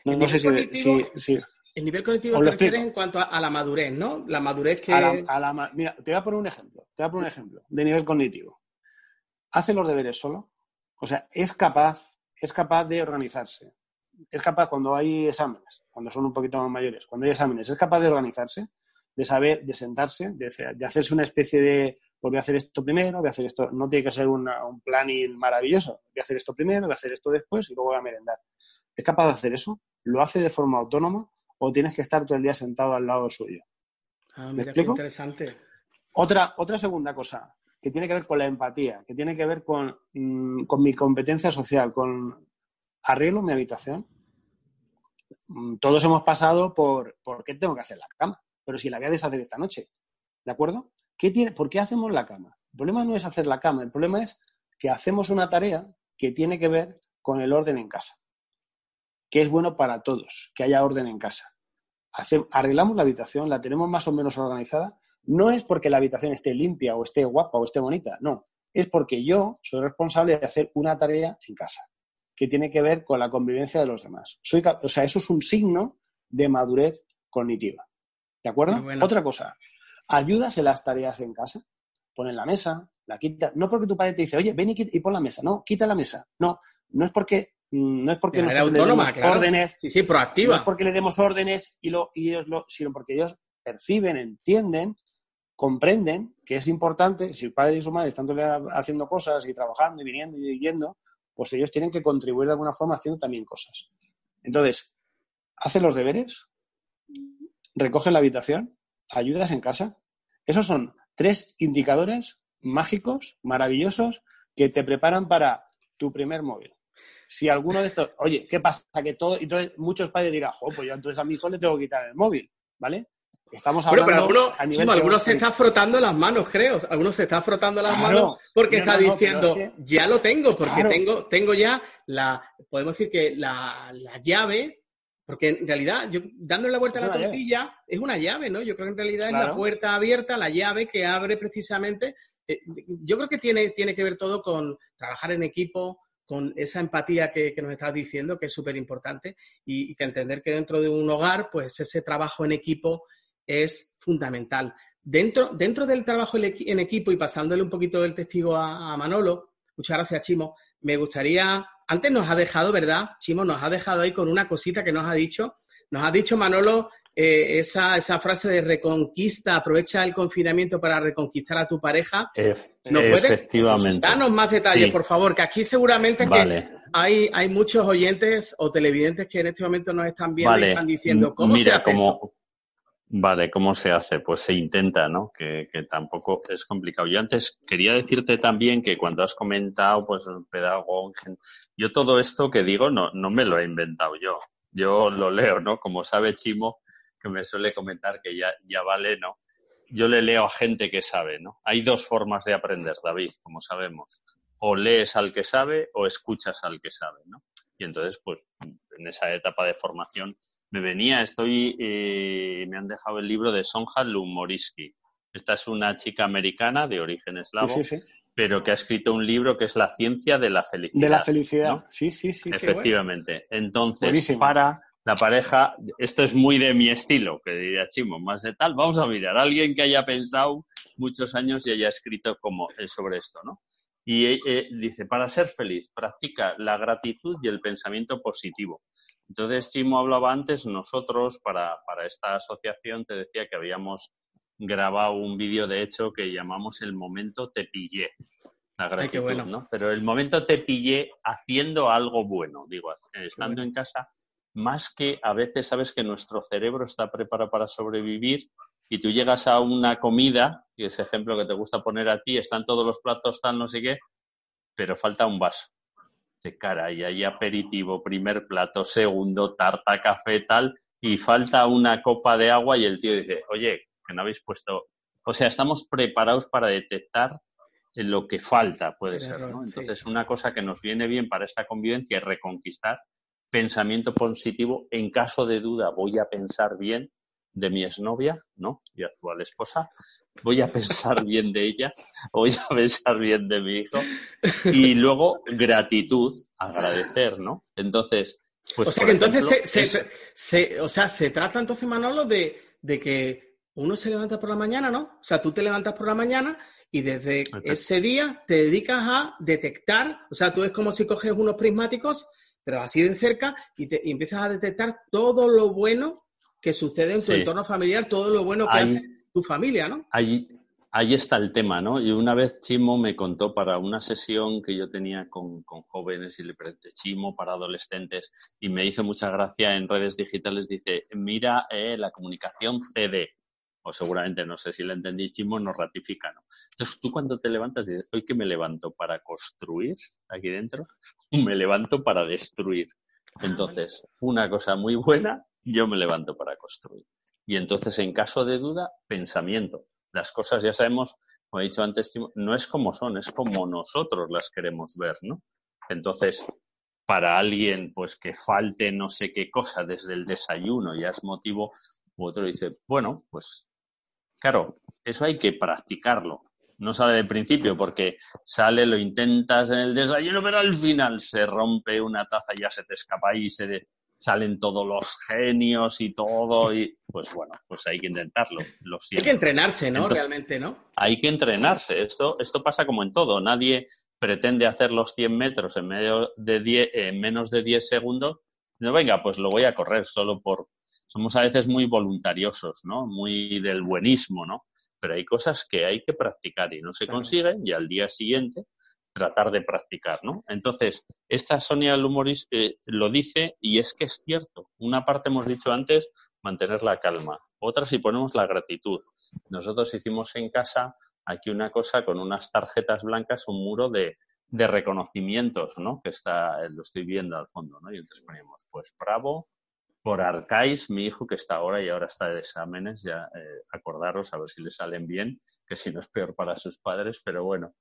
No, sé si, El nivel cognitivo te refieres en cuanto a, la madurez, ¿no? La madurez que...
mira, te voy a poner un ejemplo. Te voy a poner un ejemplo de nivel cognitivo. Hace los deberes solo. O sea, es capaz, es capaz de organizarse. Es capaz cuando hay exámenes, cuando son un poquito más mayores, cuando hay exámenes, es capaz de organizarse, de saber, de sentarse, de hacerse una especie de pues voy a hacer esto primero, voy a hacer esto, no tiene que ser un planning maravilloso, voy a hacer esto primero, voy a hacer esto después y luego voy a merendar. ¿Es capaz de hacer eso? ¿Lo hace de forma autónoma o tienes que estar todo el día sentado al lado suyo?
Ah, ¿Me explico? interesante.
Otra, otra segunda cosa que tiene que ver con la empatía, que tiene que ver con, mm, con mi competencia social, con arreglo mi habitación. Mm, todos hemos pasado por ¿por qué tengo que hacer la cama? Pero si la voy a deshacer esta noche, ¿de acuerdo? Tiene, ¿Por qué hacemos la cama? El problema no es hacer la cama, el problema es que hacemos una tarea que tiene que ver con el orden en casa, que es bueno para todos, que haya orden en casa. arreglamos la habitación, la tenemos más o menos organizada, no es porque la habitación esté limpia o esté guapa o esté bonita, no, es porque yo soy responsable de hacer una tarea en casa que tiene que ver con la convivencia de los demás. Soy, o sea, eso es un signo de madurez cognitiva. ¿De acuerdo? Otra cosa, ayudas en las tareas en casa. Ponen la mesa, la quita. No porque tu padre te dice, oye, ven y, y pon la mesa. No, quita la mesa. No, no es porque mm, no es porque
nos autónoma,
órdenes.
Sí, sí, proactiva.
No es porque le demos órdenes y, lo, y ellos lo, sino porque ellos perciben, entienden, comprenden que es importante, si el padre y su madre están haciendo cosas y trabajando y viniendo y yendo, pues ellos tienen que contribuir de alguna forma haciendo también cosas. Entonces, hacen los deberes, recogen la habitación, ayudas en casa. Esos son tres indicadores mágicos, maravillosos, que te preparan para tu primer móvil. Si alguno de estos, oye, ¿qué pasa? Que todo, y entonces muchos padres dirán, jo, pues yo entonces a mi hijo le tengo que quitar el móvil, ¿vale?
Estamos hablando pero algunos, se está frotando las manos, creo. Algunos se está frotando las manos porque está diciendo, ya lo tengo, porque tengo, tengo ya la, podemos decir que la, la llave porque en realidad, yo dándole la vuelta a la tortilla, es una llave, ¿no? Yo creo que en realidad es la puerta abierta, la llave que abre precisamente. Eh, yo creo que tiene, tiene que ver todo con trabajar en equipo, con esa empatía que, nos estás diciendo, que es súper importante, y, que entender que dentro de un hogar, pues ese trabajo en equipo es fundamental. Dentro, dentro del trabajo en equipo y pasándole un poquito del testigo a Manolo, muchas gracias, Chimo, me gustaría antes nos ha dejado, ¿verdad? Chimo, nos ha dejado ahí con una cosita que nos ha dicho. Nos ha dicho Manolo eh, esa, frase de reconquista, aprovecha el confinamiento para reconquistar a tu pareja.
¿Nos efectivamente.
Danos más detalles, por favor, que aquí seguramente hay, hay muchos oyentes o televidentes que en este momento nos están viendo y están diciendo, ¿cómo se hace eso?
Vale, ¿cómo se hace? Pues se intenta, ¿no? Que, tampoco es complicado. Yo antes quería decirte también que cuando has comentado, pues, el pedagogo, yo todo esto que digo no, no me lo he inventado yo. Yo lo leo, ¿no? Como sabe Chimo, que me suele comentar que ya, ya vale, ¿no? Yo le leo a gente que sabe, ¿no? Hay dos formas de aprender, David, como sabemos. O lees al que sabe o escuchas al que sabe, ¿no? Y entonces, pues, en esa etapa de formación me venía, estoy, eh, me han dejado el libro de Sonja Lumoriski. Esta es una chica americana de origen eslavo, pero que ha escrito un libro que es La ciencia de la felicidad.
De la felicidad, sí, sí, sí.
Efectivamente. Entonces, para, la pareja, esto es muy de mi estilo, que diría Chimo, más de tal, vamos a mirar, alguien que haya pensado muchos años y haya escrito como eh, sobre esto, ¿no? Y eh, eh, dice, para ser feliz, practica la gratitud y el pensamiento positivo. Entonces, Chimo hablaba antes, nosotros para, para esta asociación te decía que habíamos grabado un vídeo, de hecho, que llamamos el momento te pillé. La gratitud, ¿no? Pero el momento te pillé haciendo algo bueno, digo, estando en casa más que a veces sabes que nuestro cerebro está preparado para sobrevivir y tú llegas a una comida, y ese ejemplo que te gusta poner a ti, están todos los platos tal, no sé qué, pero falta un vaso de cara y hay aperitivo, primer plato, segundo, tarta, café, tal, y falta una copa de agua y el tío dice, oye, que no habéis puesto, o sea, estamos preparados para detectar lo que falta, puede ser, ¿no? Entonces, una cosa que nos viene bien para esta convivencia es reconquistar pensamiento positivo. En caso de duda, voy a pensar bien de mi exnovia, ¿no? Y actual esposa. Voy a pensar [LAUGHS] bien de ella, voy a pensar bien de mi hijo. Y luego, gratitud, agradecer, ¿no? Entonces,
pues. O sea que entonces se, o sea, se trata entonces, Manolo, de, de que uno se levanta por la mañana, ¿no? O sea, tú te levantas por la mañana y desde ese día te dedicas a detectar, o sea, tú es como si coges unos prismáticos pero así de cerca y, te, empiezas a detectar todo lo bueno que sucede en tu entorno familiar, todo lo bueno que hace tu familia, ¿no?
Ahí, ahí está el tema, ¿no? Y una vez Chimo me contó para una sesión que yo tenía con, jóvenes y le pregunté Chimo para adolescentes y me hizo mucha gracia en redes digitales, dice, mira eh, la comunicación CD o seguramente no sé si le entendí, Chimo nos ratifica, ¿no? Entonces tú cuando te levantas dices, hoy que me levanto para construir aquí dentro, [LAUGHS] me levanto para destruir. Entonces, una cosa muy buena, yo me levanto para construir. Y entonces, en caso de duda, pensamiento. Las cosas ya sabemos, como he dicho antes, no es como son, es como nosotros las queremos ver, ¿no? Entonces, para alguien, pues que falte no sé qué cosa desde el desayuno ya es motivo, u otro dice, bueno, pues Claro, eso hay que practicarlo. No sale de principio porque sale, lo intentas en el desayuno, pero al final se rompe una taza ya se te escapa y se salen todos los genios y todo. Y pues bueno, pues hay que intentarlo. Lo
hay que entrenarse, ¿no? Realmente, ¿no?
Hay que entrenarse. Esto, esto pasa como en todo. Nadie pretende hacer los 100 metros en, medio de en menos de 10 segundos. No, venga, pues lo voy a correr solo por, somos a veces muy voluntariosos, ¿no? Muy del buenismo, ¿no? Pero hay cosas que hay que practicar y no se consiguen y al día siguiente tratar de practicar, ¿no? Entonces, esta Sonia Lumoris eh, lo dice y es que es cierto. Una parte hemos dicho antes, mantener la calma. Otra si ponemos la gratitud. Nosotros hicimos en casa aquí una cosa con unas tarjetas blancas, un muro de, reconocimientos, ¿no? Que está, lo estoy viendo al fondo, ¿no? Y entonces poníamos, pues bravo, por Arcais, mi hijo que está ahora y ahora está de exámenes, ya eh, acordaros a ver si le salen bien, que si no es peor para sus padres, pero bueno,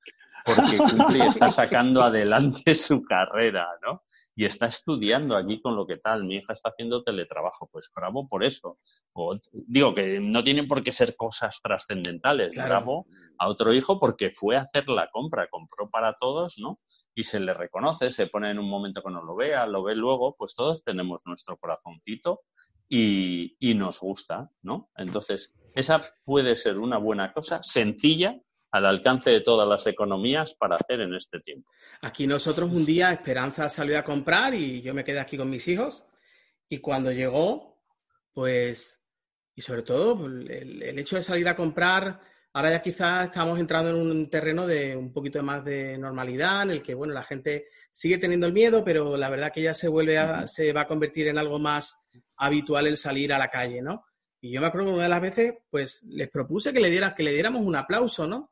porque cumple y está sacando [LAUGHS] adelante su carrera, ¿no? Y está estudiando aquí con lo que tal, mi hija está haciendo teletrabajo, pues bravo por eso. O, digo que no tienen por qué ser cosas trascendentales, bravo a otro hijo porque fue a hacer la compra, compró para todos, ¿no? Y se le reconoce, se pone en un momento que no lo vea, lo ve luego, pues todos tenemos nuestro corazoncito y, y nos gusta, ¿no? Entonces, esa puede ser una buena cosa, sencilla, al alcance de todas las economías para hacer en este tiempo.
Aquí nosotros un día Esperanza salió a comprar y yo me quedé aquí con mis hijos y cuando llegó, pues, y sobre todo el, hecho de salir a comprar, ahora ya quizás estamos entrando en un terreno de un poquito más de normalidad, en el que, bueno, la gente sigue teniendo el miedo, pero la verdad que ya se vuelve a, se va a convertir en algo más habitual el salir a la calle, ¿no? Y yo me acuerdo que una de las veces, pues, les propuse que le, diera, que le diéramos un aplauso, ¿no?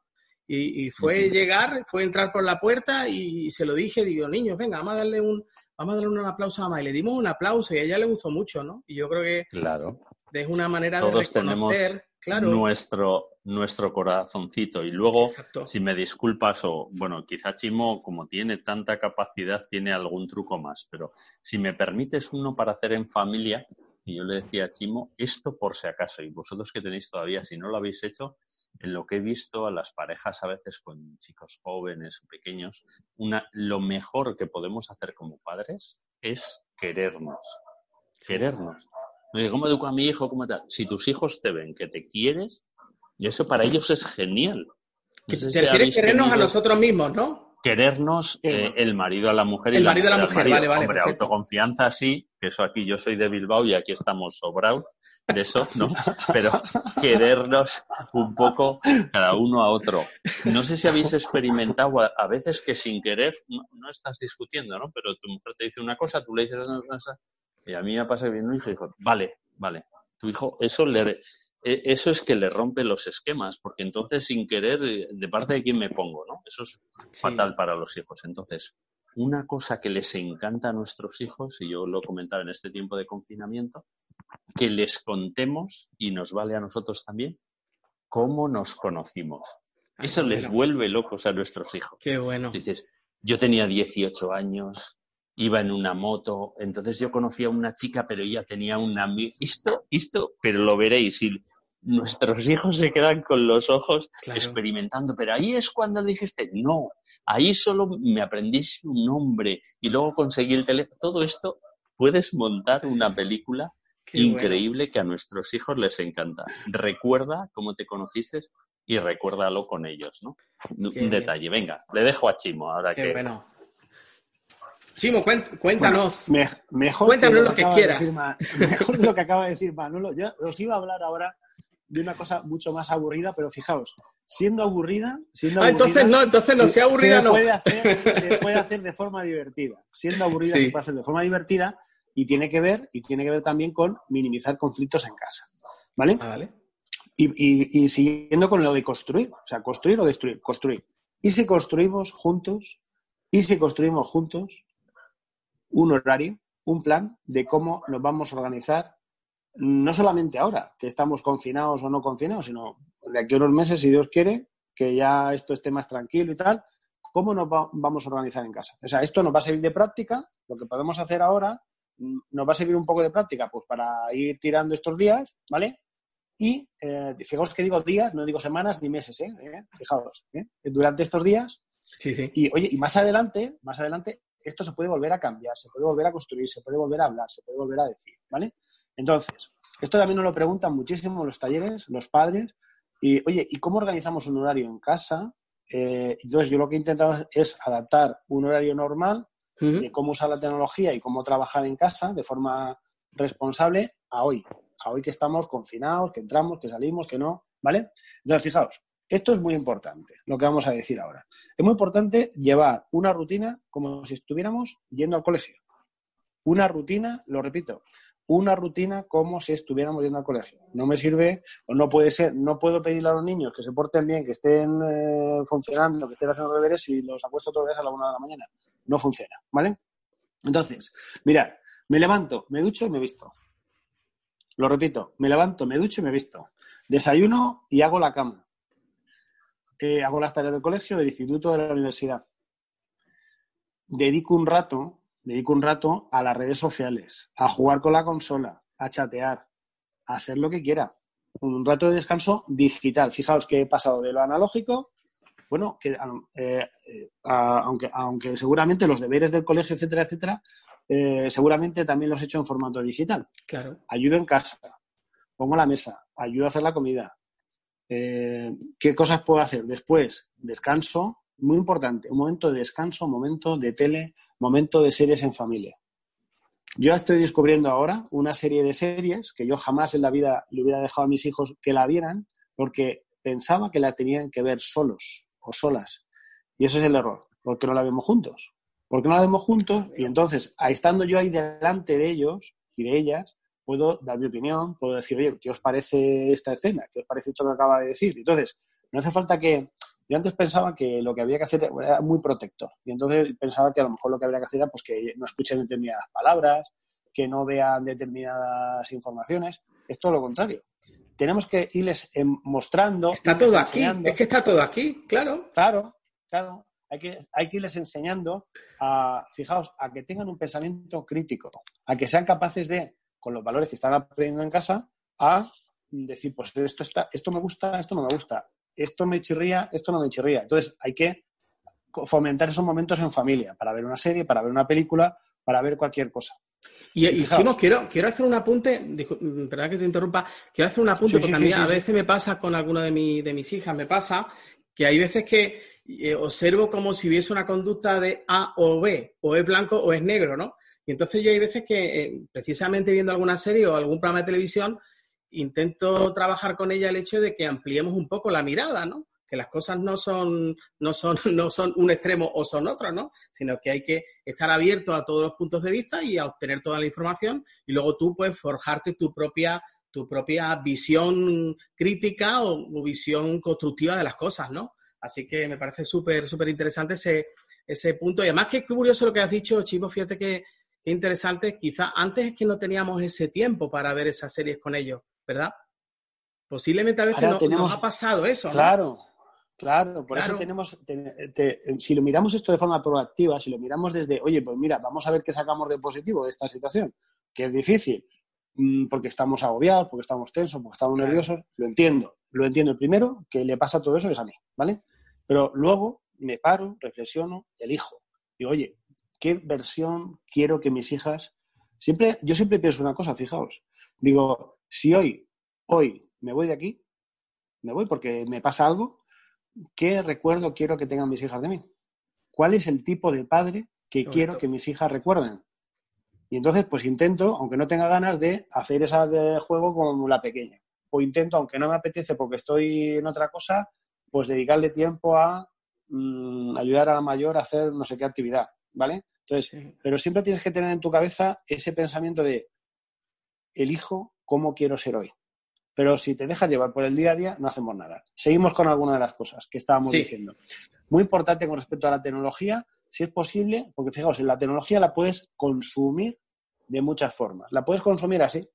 Y, fue llegar, fue entrar por la puerta y, se lo dije, digo, niños, venga, vamos a darle un, vamos a darle un aplauso a Ama. Y le dimos un aplauso y a ella le gustó mucho, ¿no? Y yo creo que
claro.
es una manera de reconocer, claro.
nuestro, nuestro corazoncito. Y luego, si me disculpas, o bueno, quizá Chimo, como tiene tanta capacidad, tiene algún truco más, pero si me permites uno para hacer en familia, y yo le decía a Chimo, esto por si acaso, y vosotros que tenéis todavía, si no lo habéis hecho, en lo que he visto a las parejas a veces con chicos jóvenes o pequeños, una, lo mejor que podemos hacer como padres es querernos. querernos. ¿Cómo educo a mi hijo? ¿Cómo tal? Si tus hijos te ven que te quieres, y eso para ellos es genial.
No querernos a nosotros mismos, ¿no?
querernos eh, el marido a la mujer.
El marido a la mujer, vale, vale.
Hombre, autoconfianza sí, que eso aquí yo soy de Bilbao y aquí estamos sobrados de eso, ¿no? [LAUGHS] Pero querernos un poco cada uno a otro. No sé si habéis experimentado a, veces que sin querer no, estás discutiendo, ¿no? Pero tu mujer te dice una cosa, tú le dices una cosa, y a mí me pasa que viene un hijo y dijo, vale, vale, tu hijo, eso le, e, eso es que le rompe los esquemas, porque entonces sin querer, eh, de parte de quién me pongo, ¿no? Eso es fatal para los hijos. Entonces, una cosa que les encanta a nuestros hijos, y yo lo comentaba en este tiempo de confinamiento, que les contemos, y nos vale a nosotros también, cómo nos conocimos. Ah, eso les vuelve locos a nuestros hijos.
Qué bueno.
Dices, yo tenía 18 años, iba en una moto, entonces yo conocía a una chica, pero ella tenía una... Esto, esto, pero lo veréis, y nuestros hijos se quedan con los ojos experimentando, pero ahí es cuando dijiste, no, ahí solo me aprendí su nombre y luego conseguí el teléfono. Todo esto puedes montar una película increíble que a nuestros hijos les encanta. Recuerda cómo te conociste y recuérdalo con ellos, ¿no? un detalle. Venga, le dejo a Chimo ahora que.
Bueno. Chimo, cuéntanos.
mejor
cuéntanos lo que, quieras. [LAUGHS]
mejor de lo que acaba de decir Manolo. Yo os iba a hablar ahora de una cosa mucho más aburrida, pero fijaos, siendo aburrida, siendo
ah, entonces no, entonces no, sea aburrida
se
no.
Puede hacer, [LAUGHS] se puede hacer de forma divertida. Siendo aburrida se puede hacer de forma divertida y tiene que ver, y tiene que ver también con minimizar conflictos en casa. ¿Vale?
Ah, vale.
Y, y, siguiendo con lo de construir, o sea, construir o destruir, construir. ¿Y si construimos juntos? ¿Y si construimos juntos un horario, un plan de cómo nos vamos a organizar, no solamente ahora, que estamos confinados o no confinados, sino de aquí a unos meses, si Dios quiere, que ya esto esté más tranquilo y tal, cómo nos vamos a organizar en casa. O sea, esto nos va a servir de práctica, lo que podemos hacer ahora mm, nos va a servir un poco de práctica, pues para ir tirando estos días, ¿vale? Y eh, fijaos que digo días, no digo semanas ni meses, ¿eh? ¿Eh? Fijaos, ¿eh? durante estos días.
Sí, sí.
Y oye, y más adelante, más adelante, esto se puede volver a cambiar, se puede volver a construir, se puede volver a hablar, se puede volver a decir, ¿vale? Entonces, esto también nos lo preguntan muchísimo los talleres, los padres, y oye, ¿y cómo organizamos un horario en casa? Eh, entonces, yo lo que he intentado es adaptar un horario normal de cómo usar la tecnología y cómo trabajar en casa de forma responsable a hoy, a hoy que estamos confinados, que entramos, que salimos, que no, ¿vale? Entonces, fijaos, esto es muy importante, lo que vamos a decir ahora. Es muy importante llevar una rutina como si estuviéramos yendo al colegio. Una rutina, lo repito, una rutina como si estuviéramos yendo al colegio. No me sirve, o no puede ser, no puedo pedirle a los niños que se porten bien, que estén eh, funcionando, que estén haciendo deberes y los apuesto todos los días a la una de la mañana. No funciona, ¿vale? Entonces, mirad, me levanto, me ducho y me visto. Lo repito, me levanto, me ducho y me visto. Desayuno y hago la cama hago las tareas del colegio, del instituto, de la universidad. Dedico un rato, dedico un rato a las redes sociales, a jugar con la consola, a chatear, a hacer lo que quiera. Un rato de descanso digital. Fijaos que he pasado de lo analógico, bueno, que eh, eh, aunque, aunque seguramente los deberes del colegio, etcétera, etcétera, eh, seguramente también los he hecho en formato digital.
Claro.
Ayudo en casa, pongo la mesa, ayudo a hacer la comida, eh, ¿Qué cosas puedo hacer? Después, descanso, muy importante, un momento de descanso, un momento de tele, momento de series en familia. Yo estoy descubriendo ahora una serie de series que yo jamás en la vida le hubiera dejado a mis hijos que la vieran porque pensaba que la tenían que ver solos o solas. Y eso es el error, porque no la vemos juntos. Porque no la vemos juntos y entonces, estando yo ahí delante de ellos y de ellas, puedo dar mi opinión, puedo decir, oye, ¿qué os parece esta escena? ¿Qué os parece esto que acaba de decir? Entonces, no hace falta que... Yo antes pensaba que lo que había que hacer era muy protector. Y entonces pensaba que a lo mejor lo que habría que hacer era pues, que no escuchen determinadas palabras, que no vean determinadas informaciones. Es todo lo contrario. Tenemos que irles mostrando.
Está todo aquí. Es que está todo aquí, claro.
Claro, claro. Hay que, hay que irles enseñando a, fijaos, a que tengan un pensamiento crítico, a que sean capaces de con los valores que están aprendiendo en casa a decir, pues esto, está, esto me gusta, esto no me gusta, esto me chirría, esto no me chirría. Entonces hay que fomentar esos momentos en familia, para ver una serie, para ver una película, para ver cualquier cosa.
Y, y quiero, quiero hacer un apunte, verdad que te interrumpa, quiero hacer un apunte porque a mí a veces me pasa con alguna de, de mis hijas, me pasa que hay veces que eh, observo como si hubiese una conducta de A o B, o es blanco o es negro, ¿no? Y entonces yo hay veces que, eh, precisamente viendo alguna serie o algún programa de televisión, intento trabajar con ella el hecho de que ampliemos un poco la mirada, ¿no? Que las cosas no son, no son, [LAUGHS] no son un extremo o son otro, ¿no? Sino que hay que estar abierto a todos los puntos de vista y a obtener toda la información y luego tú puedes forjarte tu propia, tu propia visión crítica o, visión constructiva de las cosas, ¿no? Así que me parece súper, súper interesante ese, ese punto. Y además, qué curioso lo que has dicho, Chivo. Fíjate que, interesante. Quizás antes es que no teníamos ese tiempo para ver esas series con ellos. ¿Verdad? Posiblemente a veces nos ha pasado eso.
Claro, claro, por eso tenemos, si lo miramos esto de forma proactiva, si lo miramos desde, oye, pues mira, vamos a ver qué sacamos de positivo de esta situación, que es difícil, mm, porque estamos agobiados, porque estamos tensos, porque estamos nerviosos, lo entiendo, lo entiendo. El primero que le pasa todo eso es a mí, ¿vale? Pero luego me paro, reflexiono, elijo. Y oye, ¿qué versión quiero que mis hijas... Siempre, yo siempre pienso una cosa, fijaos. Digo, si hoy, hoy me voy de aquí, me voy porque me pasa algo, ¿qué recuerdo quiero que tengan mis hijas de mí? ¿Cuál es el tipo de padre que quiero que mis hijas recuerden? Y entonces, pues intento, aunque no tenga ganas, de hacer esa de juego como la pequeña. O intento, aunque no me apetece porque estoy en otra cosa, pues dedicarle tiempo a mm, ayudar a la mayor a hacer no sé qué actividad, ¿vale? Entonces, pero siempre tienes que tener en tu cabeza ese pensamiento de elijo cómo quiero ser hoy. Pero si te dejas llevar por el día a día, no hacemos nada. Seguimos con alguna de las cosas que estábamos diciendo. Muy importante con respecto a la tecnología, si es posible, porque fijaos, en la tecnología la puedes consumir de muchas formas. La puedes consumir así,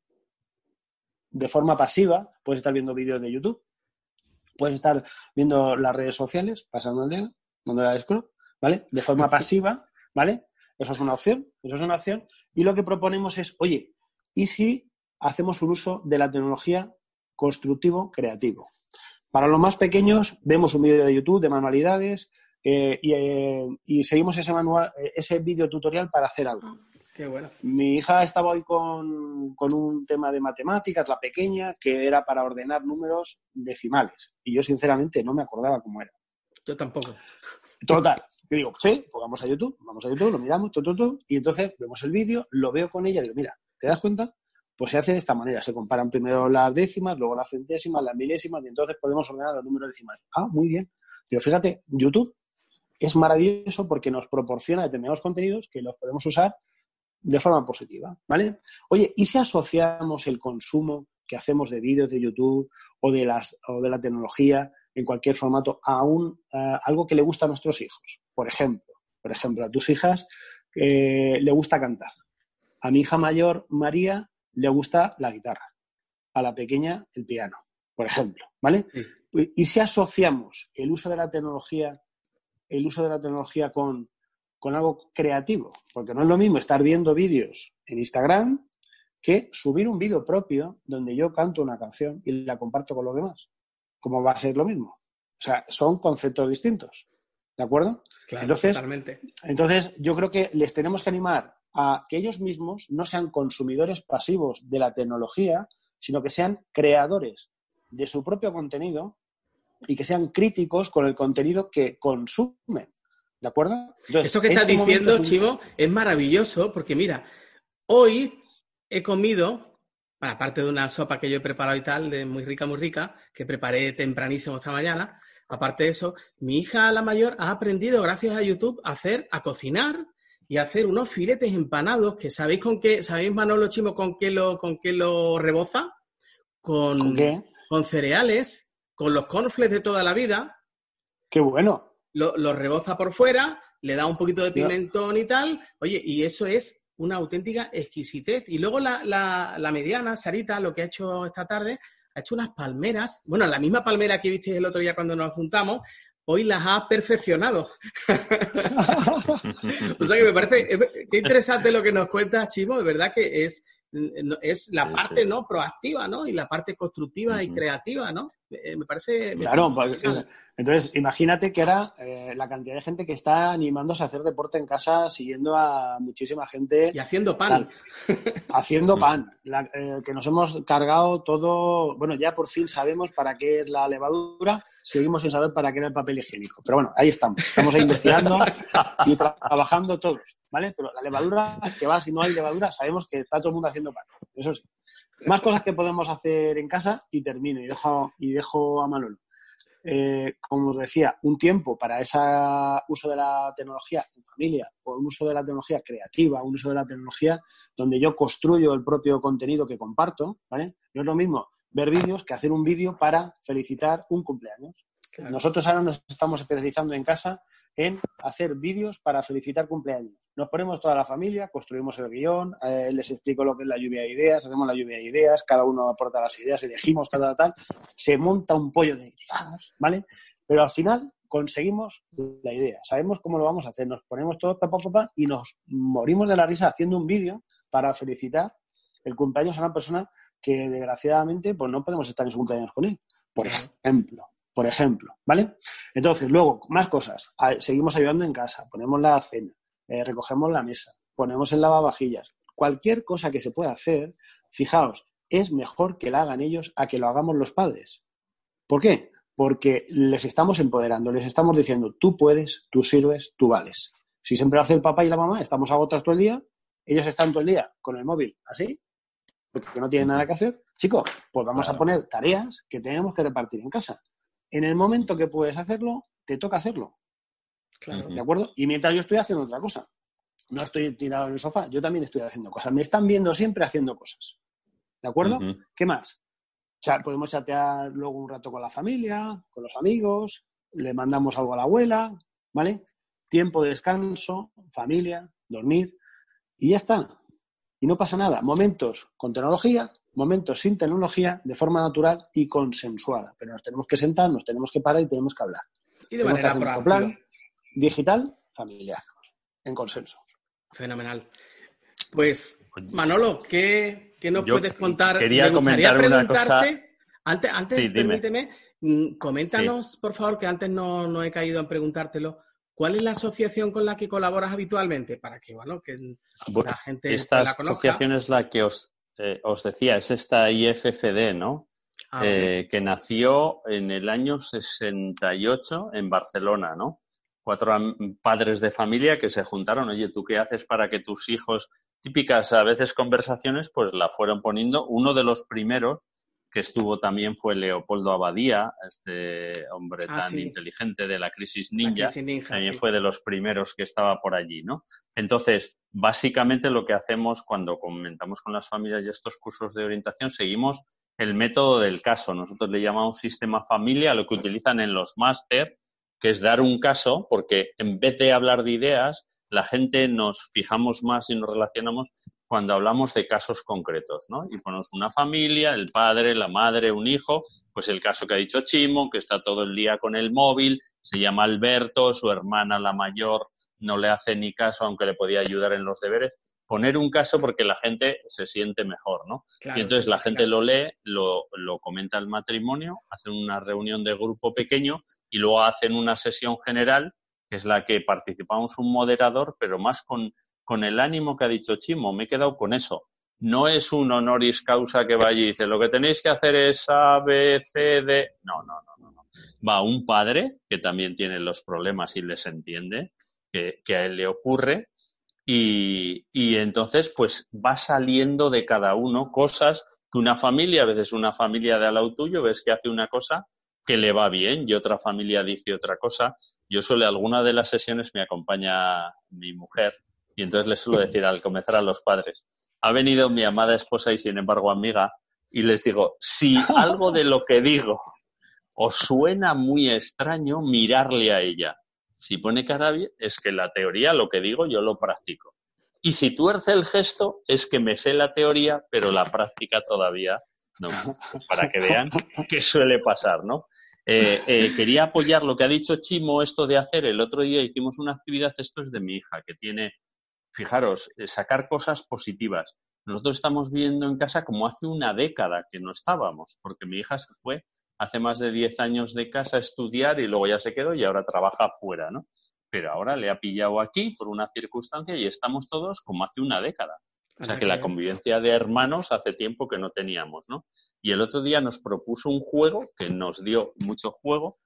de forma pasiva, puedes estar viendo vídeos de YouTube, puedes estar viendo las redes sociales, pasando el dedo, donde la scroll, ¿vale? De forma [LAUGHS] pasiva, ¿vale? Eso es una opción, eso es una opción. Y lo que proponemos es, oye, ¿y si hacemos un uso de la tecnología constructivo creativo. Para los más pequeños, vemos un vídeo de YouTube de manualidades eh, eh, y, seguimos ese, manual, ese vídeo tutorial para hacer algo.
Qué bueno.
Mi hija estaba hoy con, con, un tema de matemáticas, la pequeña, que era para ordenar números decimales. Y yo, sinceramente, no me acordaba cómo era.
Yo tampoco.
Total. Que digo, sí, pues vamos a YouTube, vamos a YouTube, lo miramos, todo, y entonces vemos el vídeo, lo veo con ella y digo, mira, ¿te das cuenta? Pues se hace de esta manera, se comparan primero las décimas, luego las centésimas, las milésimas y entonces podemos ordenar los números decimales. Ah, muy bien. Pero fíjate, YouTube es maravilloso porque nos proporciona determinados contenidos que los podemos usar de forma positiva, ¿vale? Oye, ¿y si asociamos el consumo que hacemos de vídeos de YouTube o de, las, o de la tecnología en cualquier formato a, un, algo que le gusta a nuestros hijos? Por ejemplo, por ejemplo, a tus hijas eh, le gusta cantar. A mi hija mayor, María, le gusta la guitarra, a la pequeña el piano, por ejemplo, ¿vale? Y si asociamos el uso de la tecnología, el uso de la tecnología con, con algo creativo, porque no es lo mismo estar viendo vídeos en Instagram que subir un vídeo propio donde yo canto una canción y la comparto con los demás. ¿Cómo va a ser lo mismo? O sea, son conceptos distintos. ¿De acuerdo?
entonces,
entonces, yo creo que les tenemos que animar a que ellos mismos no sean consumidores pasivos de la tecnología, sino que sean creadores de su propio contenido y que sean críticos con el contenido que consumen. ¿De acuerdo?
Eso que estás este diciendo, Chivo, es maravilloso porque mira, hoy he comido, aparte de una sopa que yo he preparado y tal, de muy rica, muy rica, que preparé tempranísimo esta mañana, aparte de eso, mi hija, la mayor, ha aprendido gracias a YouTube a hacer, a cocinar y hacer unos filetes empanados que sabéis con qué, ¿sabéis Manolo Chimo con qué lo, con qué lo reboza? Con, ¿Con, cereales, con los cornflakes de toda la vida.
Qué bueno.
Lo, reboza por fuera, le da un poquito de pimentón y tal. Oye, y eso es una auténtica exquisitez. Y luego la, la, la, mediana, Sarita, lo que ha hecho esta tarde, ha hecho unas palmeras. Bueno, la misma palmera que visteis el otro día cuando nos juntamos, hoy las ha perfeccionado. [LAUGHS] o sea que me parece, qué interesante lo que nos cuenta Chimo, de verdad que es es la parte no proactiva, ¿no? Y la parte constructiva y creativa, ¿no? Eh, me parece...
claro, pues, entonces imagínate que era eh, la cantidad de gente que está animándose a hacer deporte en casa, siguiendo a muchísima gente.
Y haciendo pan.
haciendo pan. Eh, que nos hemos cargado todo, bueno, ya por fin sabemos para qué es la levadura, seguimos sin saber para qué era el papel higiénico. Pero bueno, ahí estamos. Estamos investigando y trabajando todos, ¿vale? Pero la levadura, que va, si no hay levadura, sabemos que está todo el mundo haciendo pan. Eso sí. Más cosas que podemos hacer en casa y termino y dejo, y dejo a Manolo. Eh, como os decía, un tiempo para ese uso de la tecnología en familia o un uso de la tecnología creativa, un uso de la tecnología donde yo construyo el propio contenido que comparto, ¿vale? No es lo mismo ver vídeos que hacer un vídeo para felicitar un cumpleaños. Nosotros ahora nos estamos especializando en casa en hacer vídeos para felicitar cumpleaños. Nos ponemos toda la familia, construimos el guion, eh, les explico lo que es la lluvia de ideas, hacemos la lluvia de ideas, cada uno aporta las ideas, elegimos tal, tal, se monta un pollo de ideas, ¿vale? Pero al final conseguimos la idea, sabemos cómo lo vamos a hacer, nos ponemos todo papá, papá, y nos morimos de la risa haciendo un vídeo para felicitar el cumpleaños a una persona que desgraciadamente pues no podemos estar en su cumpleaños con él, por ejemplo. Por ejemplo, ¿vale? Entonces, luego, más cosas. Seguimos ayudando en casa, ponemos la cena, eh, recogemos la mesa, ponemos el lavavajillas. Cualquier cosa que se pueda hacer, fijaos, es mejor que la hagan ellos a que lo hagamos los padres. ¿Por qué? Porque les estamos empoderando, les estamos diciendo, tú puedes, tú sirves, tú vales. Si siempre lo hace el papá y la mamá, estamos agotados todo el día, ellos están todo el día con el móvil así, porque no tienen nada que hacer. Chicos, pues vamos a poner tareas que tenemos que repartir en casa. En el momento que puedes hacerlo, te toca hacerlo. Claro. ¿De acuerdo? Y mientras yo estoy haciendo otra cosa. No estoy tirado en el sofá, yo también estoy haciendo cosas. Me están viendo siempre haciendo cosas. ¿De acuerdo? ¿Qué más? O sea, podemos chatear luego un rato con la familia, con los amigos, le mandamos algo a la abuela, ¿vale? Tiempo de descanso, familia, dormir, y ya está. Y no pasa nada. Momentos con tecnología, momentos sin tecnología, de forma natural y consensuada. Pero nos tenemos que sentar, nos tenemos que parar y tenemos que hablar.
Y de manera proactiva.
plan digital, familiar, en consenso.
Fenomenal. Pues, Manolo, ¿qué, qué nos puedes contar?
Quería comentar una cosa.
Antes, antes permíteme, mm, coméntanos, por favor, que antes no, no he caído en preguntártelo. ¿Cuál es la asociación con la que colaboras habitualmente? Para que, bueno, que la gente
esta la conozca. asociación es la que os, eh, os decía, es esta IFFD, ¿no? Ah, eh, que nació en el año 68 en Barcelona, ¿no? Cuatro padres de familia que se juntaron, oye, ¿tú qué haces para que tus hijos, típicas a veces conversaciones, pues la fueron poniendo. Uno de los primeros que estuvo también fue Leopoldo Abadía, este hombre ah, tan inteligente de la crisis ninja, también fue de los primeros que estaba por allí, ¿no? Entonces, básicamente lo que hacemos cuando comentamos con las familias y estos cursos de orientación, seguimos el método del caso. Nosotros le llamamos sistema familia, lo que utilizan en los máster, que es dar un caso, porque en vez de hablar de ideas, la gente nos fijamos más y nos relacionamos cuando hablamos de casos concretos, ¿no? Y ponemos una familia, el padre, la madre, un hijo, pues el caso que ha dicho Chimo, que está todo el día con el móvil, se llama Alberto, su hermana, la mayor, no le hace ni caso, aunque le podía ayudar en los deberes. Poner un caso porque la gente se siente mejor, ¿no? y entonces la gente lo lee, lo, lo comenta el matrimonio, hacen una reunión de grupo pequeño y luego hacen una sesión general, es la que participamos un moderador, pero más con con el ánimo que ha dicho Chimo, me he quedado con eso. No es un honoris causa que vaya y dice, lo que tenéis que hacer es A, B, C, D. No, no, no, no. Va un padre que también tiene los problemas y les entiende, que, a él le ocurre, y, y, entonces pues va saliendo de cada uno cosas que una familia, a veces una familia de al lado tuyo, ves que hace una cosa que le va bien y otra familia dice otra cosa. Yo suele, alguna de las sesiones me acompaña mi mujer y entonces les suelo decir al comenzar a los padres, ha venido mi amada esposa y sin embargo amiga, y les digo, si algo de lo que digo os suena muy extraño, mirarle a ella. Si pone cara bien, es que la teoría, lo que digo, yo lo practico. Y si tuerce el gesto, es que me sé la teoría, pero la práctica todavía no. [LAUGHS] Para que vean qué suele pasar, ¿no? Eh, eh, quería apoyar lo que ha dicho Chimo, esto de hacer. El otro día hicimos una actividad, esto es de mi hija, que tiene fijaros, eh, sacar cosas positivas. nosotros estamos viviendo en casa como hace una década que no estábamos, porque mi hija se fue hace más de 10 años de casa a estudiar y luego ya se quedó y ahora trabaja afuera, ¿no? Pero ahora le ha pillado aquí por una circunstancia y estamos todos como hace una década. O sea que la convivencia de hermanos hace tiempo que no teníamos, ¿no? Y el otro día nos propuso un juego que nos dio mucho juego.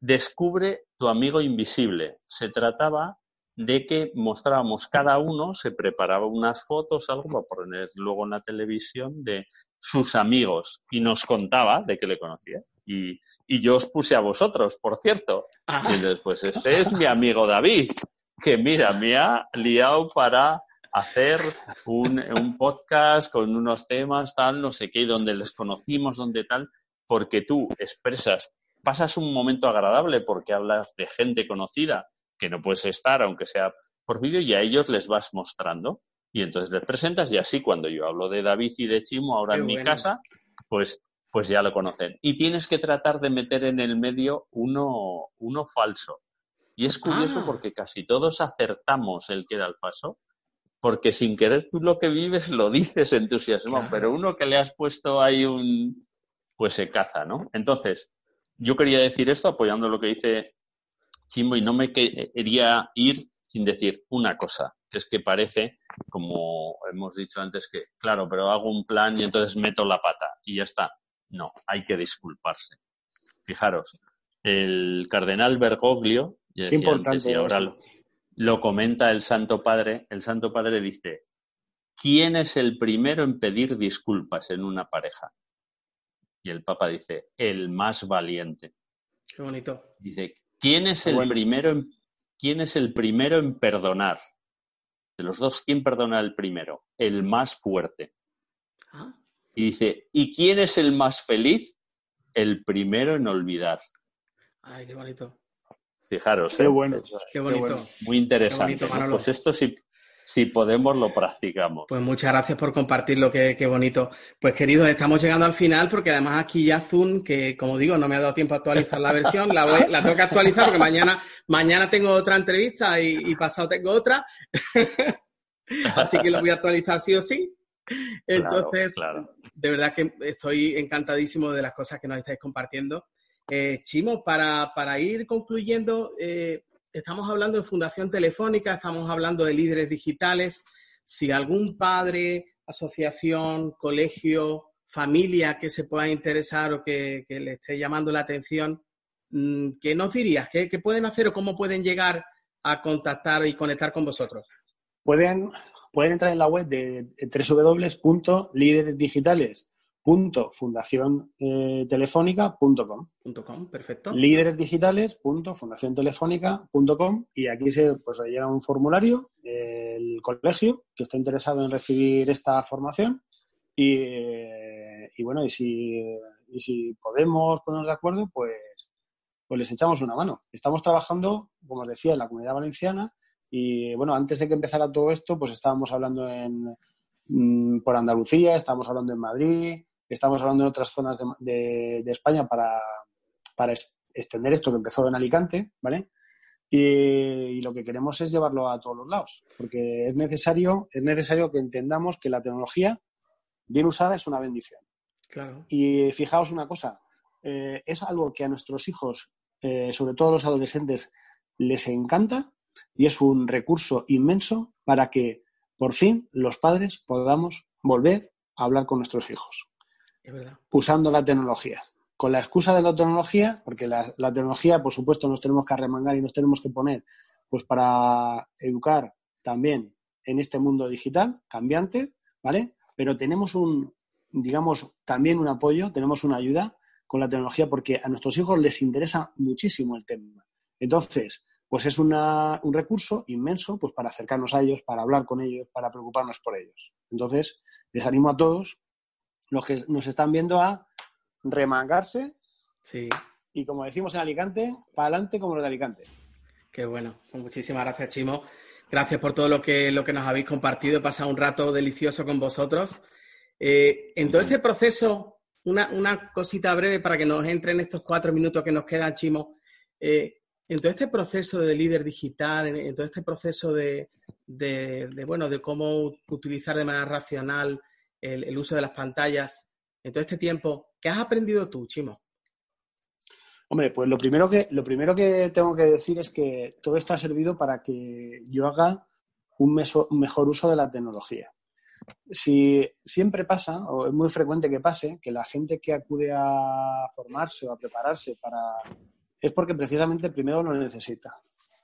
Descubre tu amigo invisible. Se trataba de que mostrábamos cada uno, se preparaba unas fotos, algo para poner luego en la televisión de sus amigos y nos contaba de que le conocía. Y, yo os puse a vosotros, por cierto. Ah. Y entonces, pues este es mi amigo David, que mira, me ha liado para hacer un, un podcast con unos temas, tal, no sé qué, donde les conocimos, donde tal, porque tú expresas, pasas un momento agradable porque hablas de gente conocida que no puedes estar, aunque sea por vídeo, y a ellos les vas mostrando. Y entonces les presentas y así cuando yo hablo de David y de Chimo ahora en mi casa, pues, pues ya lo conocen. Y tienes que tratar de meter en el medio uno, uno falso. Y es curioso ah. porque casi todos acertamos el que era el falso, porque sin querer tú lo que vives lo dices entusiasmado, pero uno que le has puesto ahí un, pues se caza, ¿no? Entonces, yo quería decir esto apoyando lo que dice Chimbo y no me quería ir sin decir una cosa, que es que parece, como hemos dicho antes, que claro, pero hago un plan y entonces meto la pata y ya está. No, hay que disculparse. Fijaros, el cardenal Bergoglio, y y ahora lo, comenta el Santo Padre, el Santo Padre dice, ¿quién es el primero en pedir disculpas en una pareja? Y el Papa dice, el más valiente.
Qué bonito.
Dice, ¿Quién es el primero en, quién es el primero en perdonar? De los dos, ¿quién perdona el primero? El más fuerte. Ah. Y dice, ¿y quién es el más feliz? El primero en olvidar.
Ay, qué bonito.
Fijaros.
Qué ¿eh? bueno.
Qué bonito.
Muy interesante. pues esto sí, si podemos, lo practicamos.
Pues muchas gracias por compartirlo, qué, qué bonito. Pues queridos, estamos llegando al final porque además aquí ya Zoom, que como digo, no me ha dado tiempo a actualizar la versión, la, la tengo que actualizar porque mañana, mañana tengo otra entrevista y, pasado tengo otra. [LAUGHS] Así que lo voy a actualizar sí o sí. Entonces, de verdad que estoy encantadísimo de las cosas que nos estáis compartiendo. Eh, Chimo, para, para ir concluyendo, eh, estamos hablando de Fundación Telefónica, estamos hablando de líderes digitales. Si algún padre, asociación, colegio, familia que se pueda interesar o que, le esté llamando la atención, mm, ¿qué nos dirías? ¿Qué, pueden hacer o cómo pueden llegar a contactar y conectar con vosotros?
Pueden, pueden entrar en la web de www.líderesdigitales punto fundación eh,
perfecto.
Líderes digitales punto y aquí se pues llega un formulario del colegio que está interesado en recibir esta formación y, y bueno, y si, y si podemos ponernos de acuerdo, pues, pues les echamos una mano. Estamos trabajando, como os decía, en la comunidad valenciana y bueno, antes de que empezara todo esto, pues estábamos hablando en, mm, por Andalucía, estábamos hablando en Madrid, Estamos hablando en otras zonas de, España para, extender esto que empezó en Alicante, ¿vale? Y, lo que queremos es llevarlo a todos los lados, porque es necesario, es necesario que entendamos que la tecnología bien usada es una bendición.
Claro.
Y fijaos una cosa, eh, es algo que a nuestros hijos, eh, sobre todo a los adolescentes, les encanta y es un recurso inmenso para que por fin los padres podamos volver a hablar con nuestros hijos usando la tecnología. Con la excusa de la tecnología, porque la, tecnología, por supuesto, nos tenemos que arremangar y nos tenemos que poner pues para educar también en este mundo digital cambiante, ¿vale? Pero tenemos un, digamos, también un apoyo, tenemos una ayuda con la tecnología porque a nuestros hijos les interesa muchísimo el tema. Entonces, pues es un recurso inmenso pues para acercarnos a ellos, para hablar con ellos, para preocuparnos por ellos. Entonces, les animo a todos los que nos están viendo a remangarse.
Sí.
Y como decimos en Alicante, para adelante como los de Alicante.
Qué bueno. Pues muchísimas gracias, Chimo. Gracias por todo lo que, lo que nos habéis compartido. He pasado un rato delicioso con vosotros. Eh, en todo este proceso, una, cosita breve para que nos entre en estos cuatro minutos que nos quedan, Chimo. Eh, en todo este proceso de líder digital, en, todo este proceso de, de, bueno, de cómo utilizar de manera racional el, uso de las pantallas en todo este tiempo. ¿Qué has aprendido tú, Chimo?
Hombre, pues lo primero que, lo primero que tengo que decir es que todo esto ha servido para que yo haga un, mejor uso de la tecnología. Si siempre pasa, o es muy frecuente que pase, que la gente que acude a formarse o a prepararse para es porque precisamente primero lo necesita.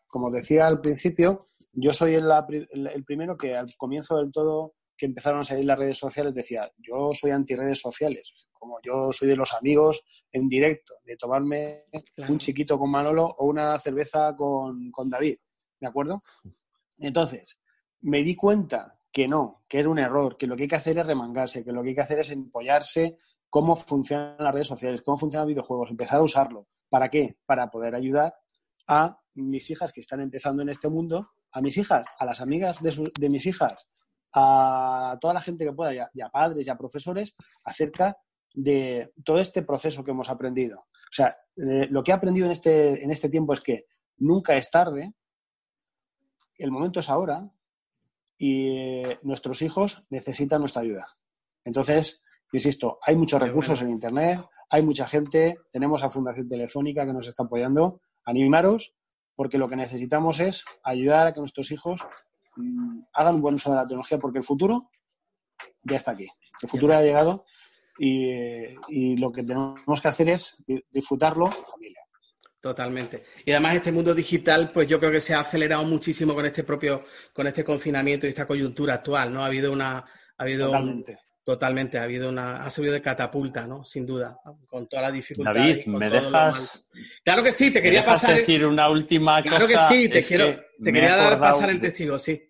Como decía al principio, yo soy el, el, primero que al comienzo del todo que empezaron a salir las redes sociales decía, yo soy anti redes sociales, como yo soy de los amigos en directo, de tomarme un chiquito con Manolo o una cerveza con, con David, ¿de acuerdo? Entonces, me di cuenta que no, que era un error, que lo que hay que hacer es remangarse, que lo que hay que hacer es empollarse cómo funcionan las redes sociales, cómo funcionan los videojuegos, empezar a usarlo. ¿Para qué? Para poder ayudar a mis hijas que están empezando en este mundo, a mis hijas, a las amigas de, mis hijas, a toda la gente que pueda, ya, padres, ya profesores, acerca de todo este proceso que hemos aprendido. O sea, eh, lo que he aprendido en este, en este tiempo es que nunca es tarde, el momento es ahora y eh, nuestros hijos necesitan nuestra ayuda. Entonces, insisto, hay muchos recursos en Internet, hay mucha gente, tenemos a Fundación Telefónica que nos está apoyando. Animaros, porque lo que necesitamos es ayudar a que nuestros hijos hagan un buen uso de la tecnología, porque el futuro ya está aquí. El futuro ha llegado y, lo que tenemos que hacer es disfrutarlo en familia.
Totalmente. Y además este mundo digital, pues yo creo que se ha acelerado muchísimo con este propio, con este confinamiento y esta coyuntura actual, ¿no? Ha habido una, ha habido
Totalmente.
Totalmente, ha habido una, ha subido de catapulta, ¿no? Sin duda, con toda la dificultad.
David, ¿me dejas?
Claro que sí, te quería pasar.
decir una última
claro cosa. Claro que sí, te quiero, te quería dar pasar el testigo, sí.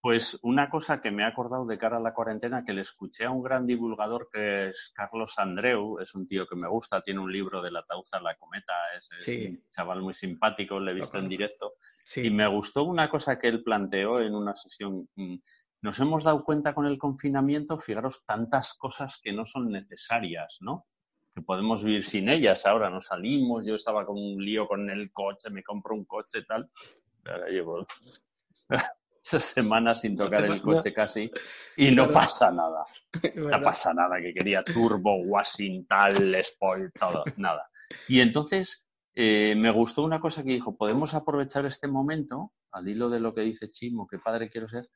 Pues una cosa que me ha acordado de cara a la cuarentena, que le escuché a un gran divulgador que es Carlos Andreu, es un tío que me gusta, tiene un libro de la Tauza la Cometa, es, un chaval muy simpático, lo he visto en directo, y me gustó una cosa que él planteó en una sesión mm, nos hemos dado cuenta con el confinamiento, fijaros, tantas cosas que no son necesarias, ¿no? Que podemos vivir sin ellas. Ahora no salimos, yo estaba con un lío con el coche, me compro un coche y tal. Ahora llevo [LAUGHS] esas semanas sin tocar el coche casi y no pasa nada. [LAUGHS] No pasa nada, que quería turbo, washing, tal, spoil, todo, nada. Y entonces eh, me gustó una cosa que dijo, podemos aprovechar este momento, al hilo de lo que dice Chimo, que padre quiero ser,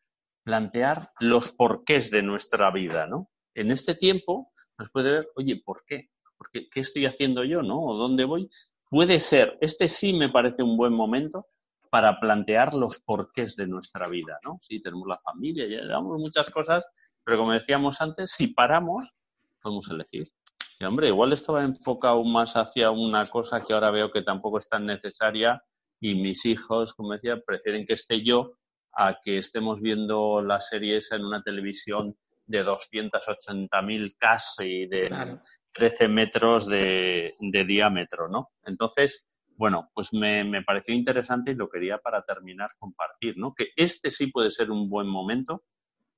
plantear los porqués de nuestra vida, ¿no? En este tiempo nos puede ver, oye, ¿por qué? ¿Por qué? ¿Qué estoy haciendo yo, no? ¿O dónde voy? Puede ser, este sí me parece un buen momento para plantear los porqués de nuestra vida, ¿no? Sí, tenemos la familia, ya damos muchas cosas, pero como decíamos antes, si paramos, podemos elegir. Y hombre, igual estaba enfocado más hacia una cosa que ahora veo que tampoco es tan necesaria y mis hijos, como decía, prefieren que esté yo a que estemos viendo las series en una televisión de 280.000 casi de 13 metros de, diámetro, ¿no? Entonces, bueno, pues me, me, pareció interesante y lo quería para terminar compartir, ¿no? Que este sí puede ser un buen momento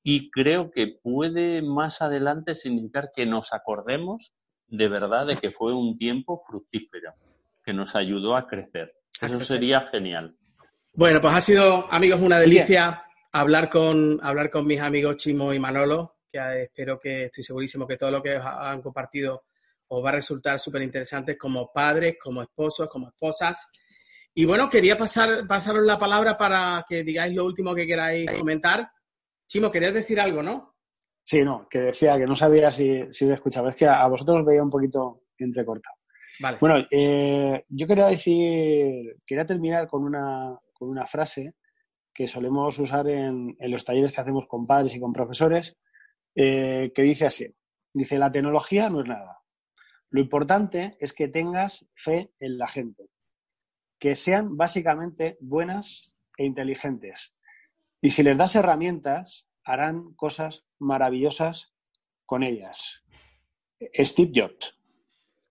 y creo que puede más adelante significar que nos acordemos de verdad de que fue un tiempo fructífero, que nos ayudó a crecer. Eso sería genial.
Bueno, pues ha sido, amigos, una delicia hablar con, hablar con mis amigos Chimo y Manolo, que espero que, estoy segurísimo que todo lo que han compartido os va a resultar súper interesante como padres, como esposos, como esposas. Y bueno, quería pasar, pasaros la palabra para que digáis lo último que queráis comentar. Chimo, querías decir algo, ¿no?
Sí, no, que decía que no sabía si, si lo escuchaba. Es que a, vosotros os veía un poquito entrecortado. Vale. Bueno, eh, yo quería decir, quería terminar con una, con una frase que solemos usar en, los talleres que hacemos con padres y con profesores, eh, que dice así, dice, la tecnología no es nada. Lo importante es que tengas fe en la gente, que sean básicamente buenas e inteligentes. Y si les das herramientas, harán cosas maravillosas con ellas. Steve Jobs.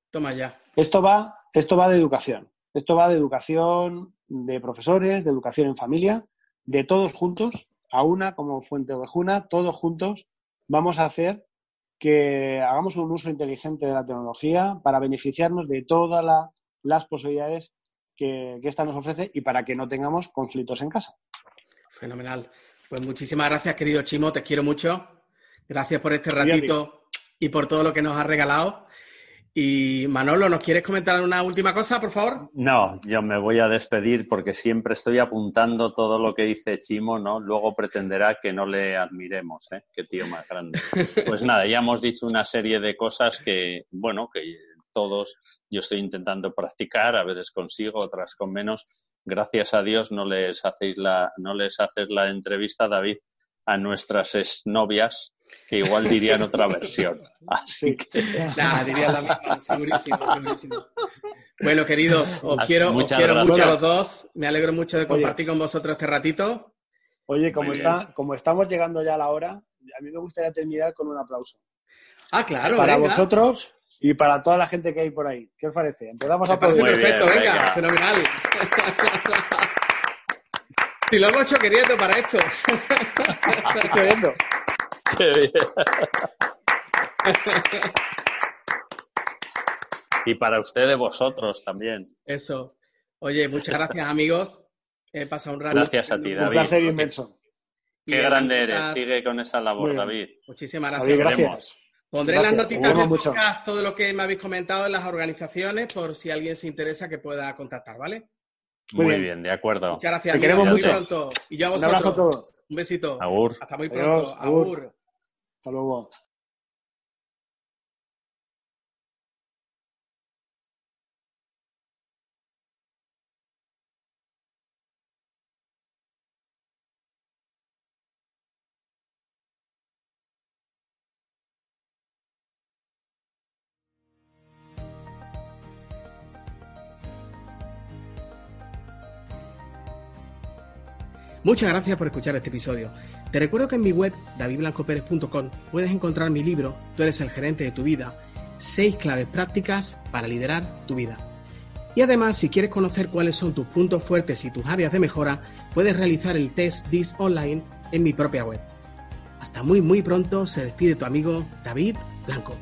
Toma ya.
Esto va, esto va de educación. Esto va de educación de profesores, de educación en familia, de todos juntos, a una como fuente ovejuna, todos juntos vamos a hacer que hagamos un uso inteligente de la tecnología para beneficiarnos de todas las posibilidades que, que esta nos ofrece y para que no tengamos conflictos en casa.
Fenomenal. Pues muchísimas gracias, querido Chimo, te quiero mucho. Gracias por este ratito y por todo lo que nos has regalado. Y Manolo, ¿nos quieres comentar una última cosa, por favor?
No, yo me voy a despedir porque siempre estoy apuntando todo lo que dice Chimo, ¿no? Luego pretenderá que no le admiremos, ¿eh? Qué tío más grande. Pues nada, ya hemos dicho una serie de cosas que, bueno, que todos yo estoy intentando practicar, a veces consigo, otras con menos. Gracias a Dios no les hacéis la, no les haces la entrevista, David, a nuestras exnovias, que igual dirían otra versión. [LAUGHS] Así que.
Nah, diría la misma, segurísimo, segurísimo. Bueno, queridos, os quiero, quiero mucho a los dos. Me alegro mucho de compartir con vosotros este ratito.
Oye, como, está, como estamos llegando ya a la hora, a mí me gustaría terminar con un aplauso.
Ah, claro.
Para vosotros y para toda la gente que hay por ahí. ¿Qué os parece? Empezamos a
parece perfecto, venga, fenomenal. Si lo hemos hecho queriendo para esto. [LAUGHS] queriendo. Qué bien.
Y para ustedes, vosotros también.
Eso. Oye, muchas gracias, amigos. He pasado un rato.
Gracias a ti, David. Un
placer inmenso.
Qué grande eres. Sigue con esa labor, David.
Muchísimas gracias.
gracias.
Pondré las noticias del podcast todo lo que me habéis comentado en las organizaciones por si alguien se interesa que pueda contactar, ¿vale?
Muy, bien. de acuerdo.
Muchas gracias. Te
queremos mucho.
Y yo a
Un abrazo a todos.
Un besito.
Agur.
Hasta muy pronto. Agur.
Hasta luego.
Muchas gracias por escuchar este episodio. Te recuerdo que en mi web, davidblancoperez.com, puedes encontrar mi libro, Tú eres el gerente de tu vida, seis claves prácticas para liderar tu vida. Y además, si quieres conocer cuáles son tus puntos fuertes y tus áreas de mejora, puedes realizar el test DIS online en mi propia web. Hasta muy muy pronto, se despide tu amigo David Blanco.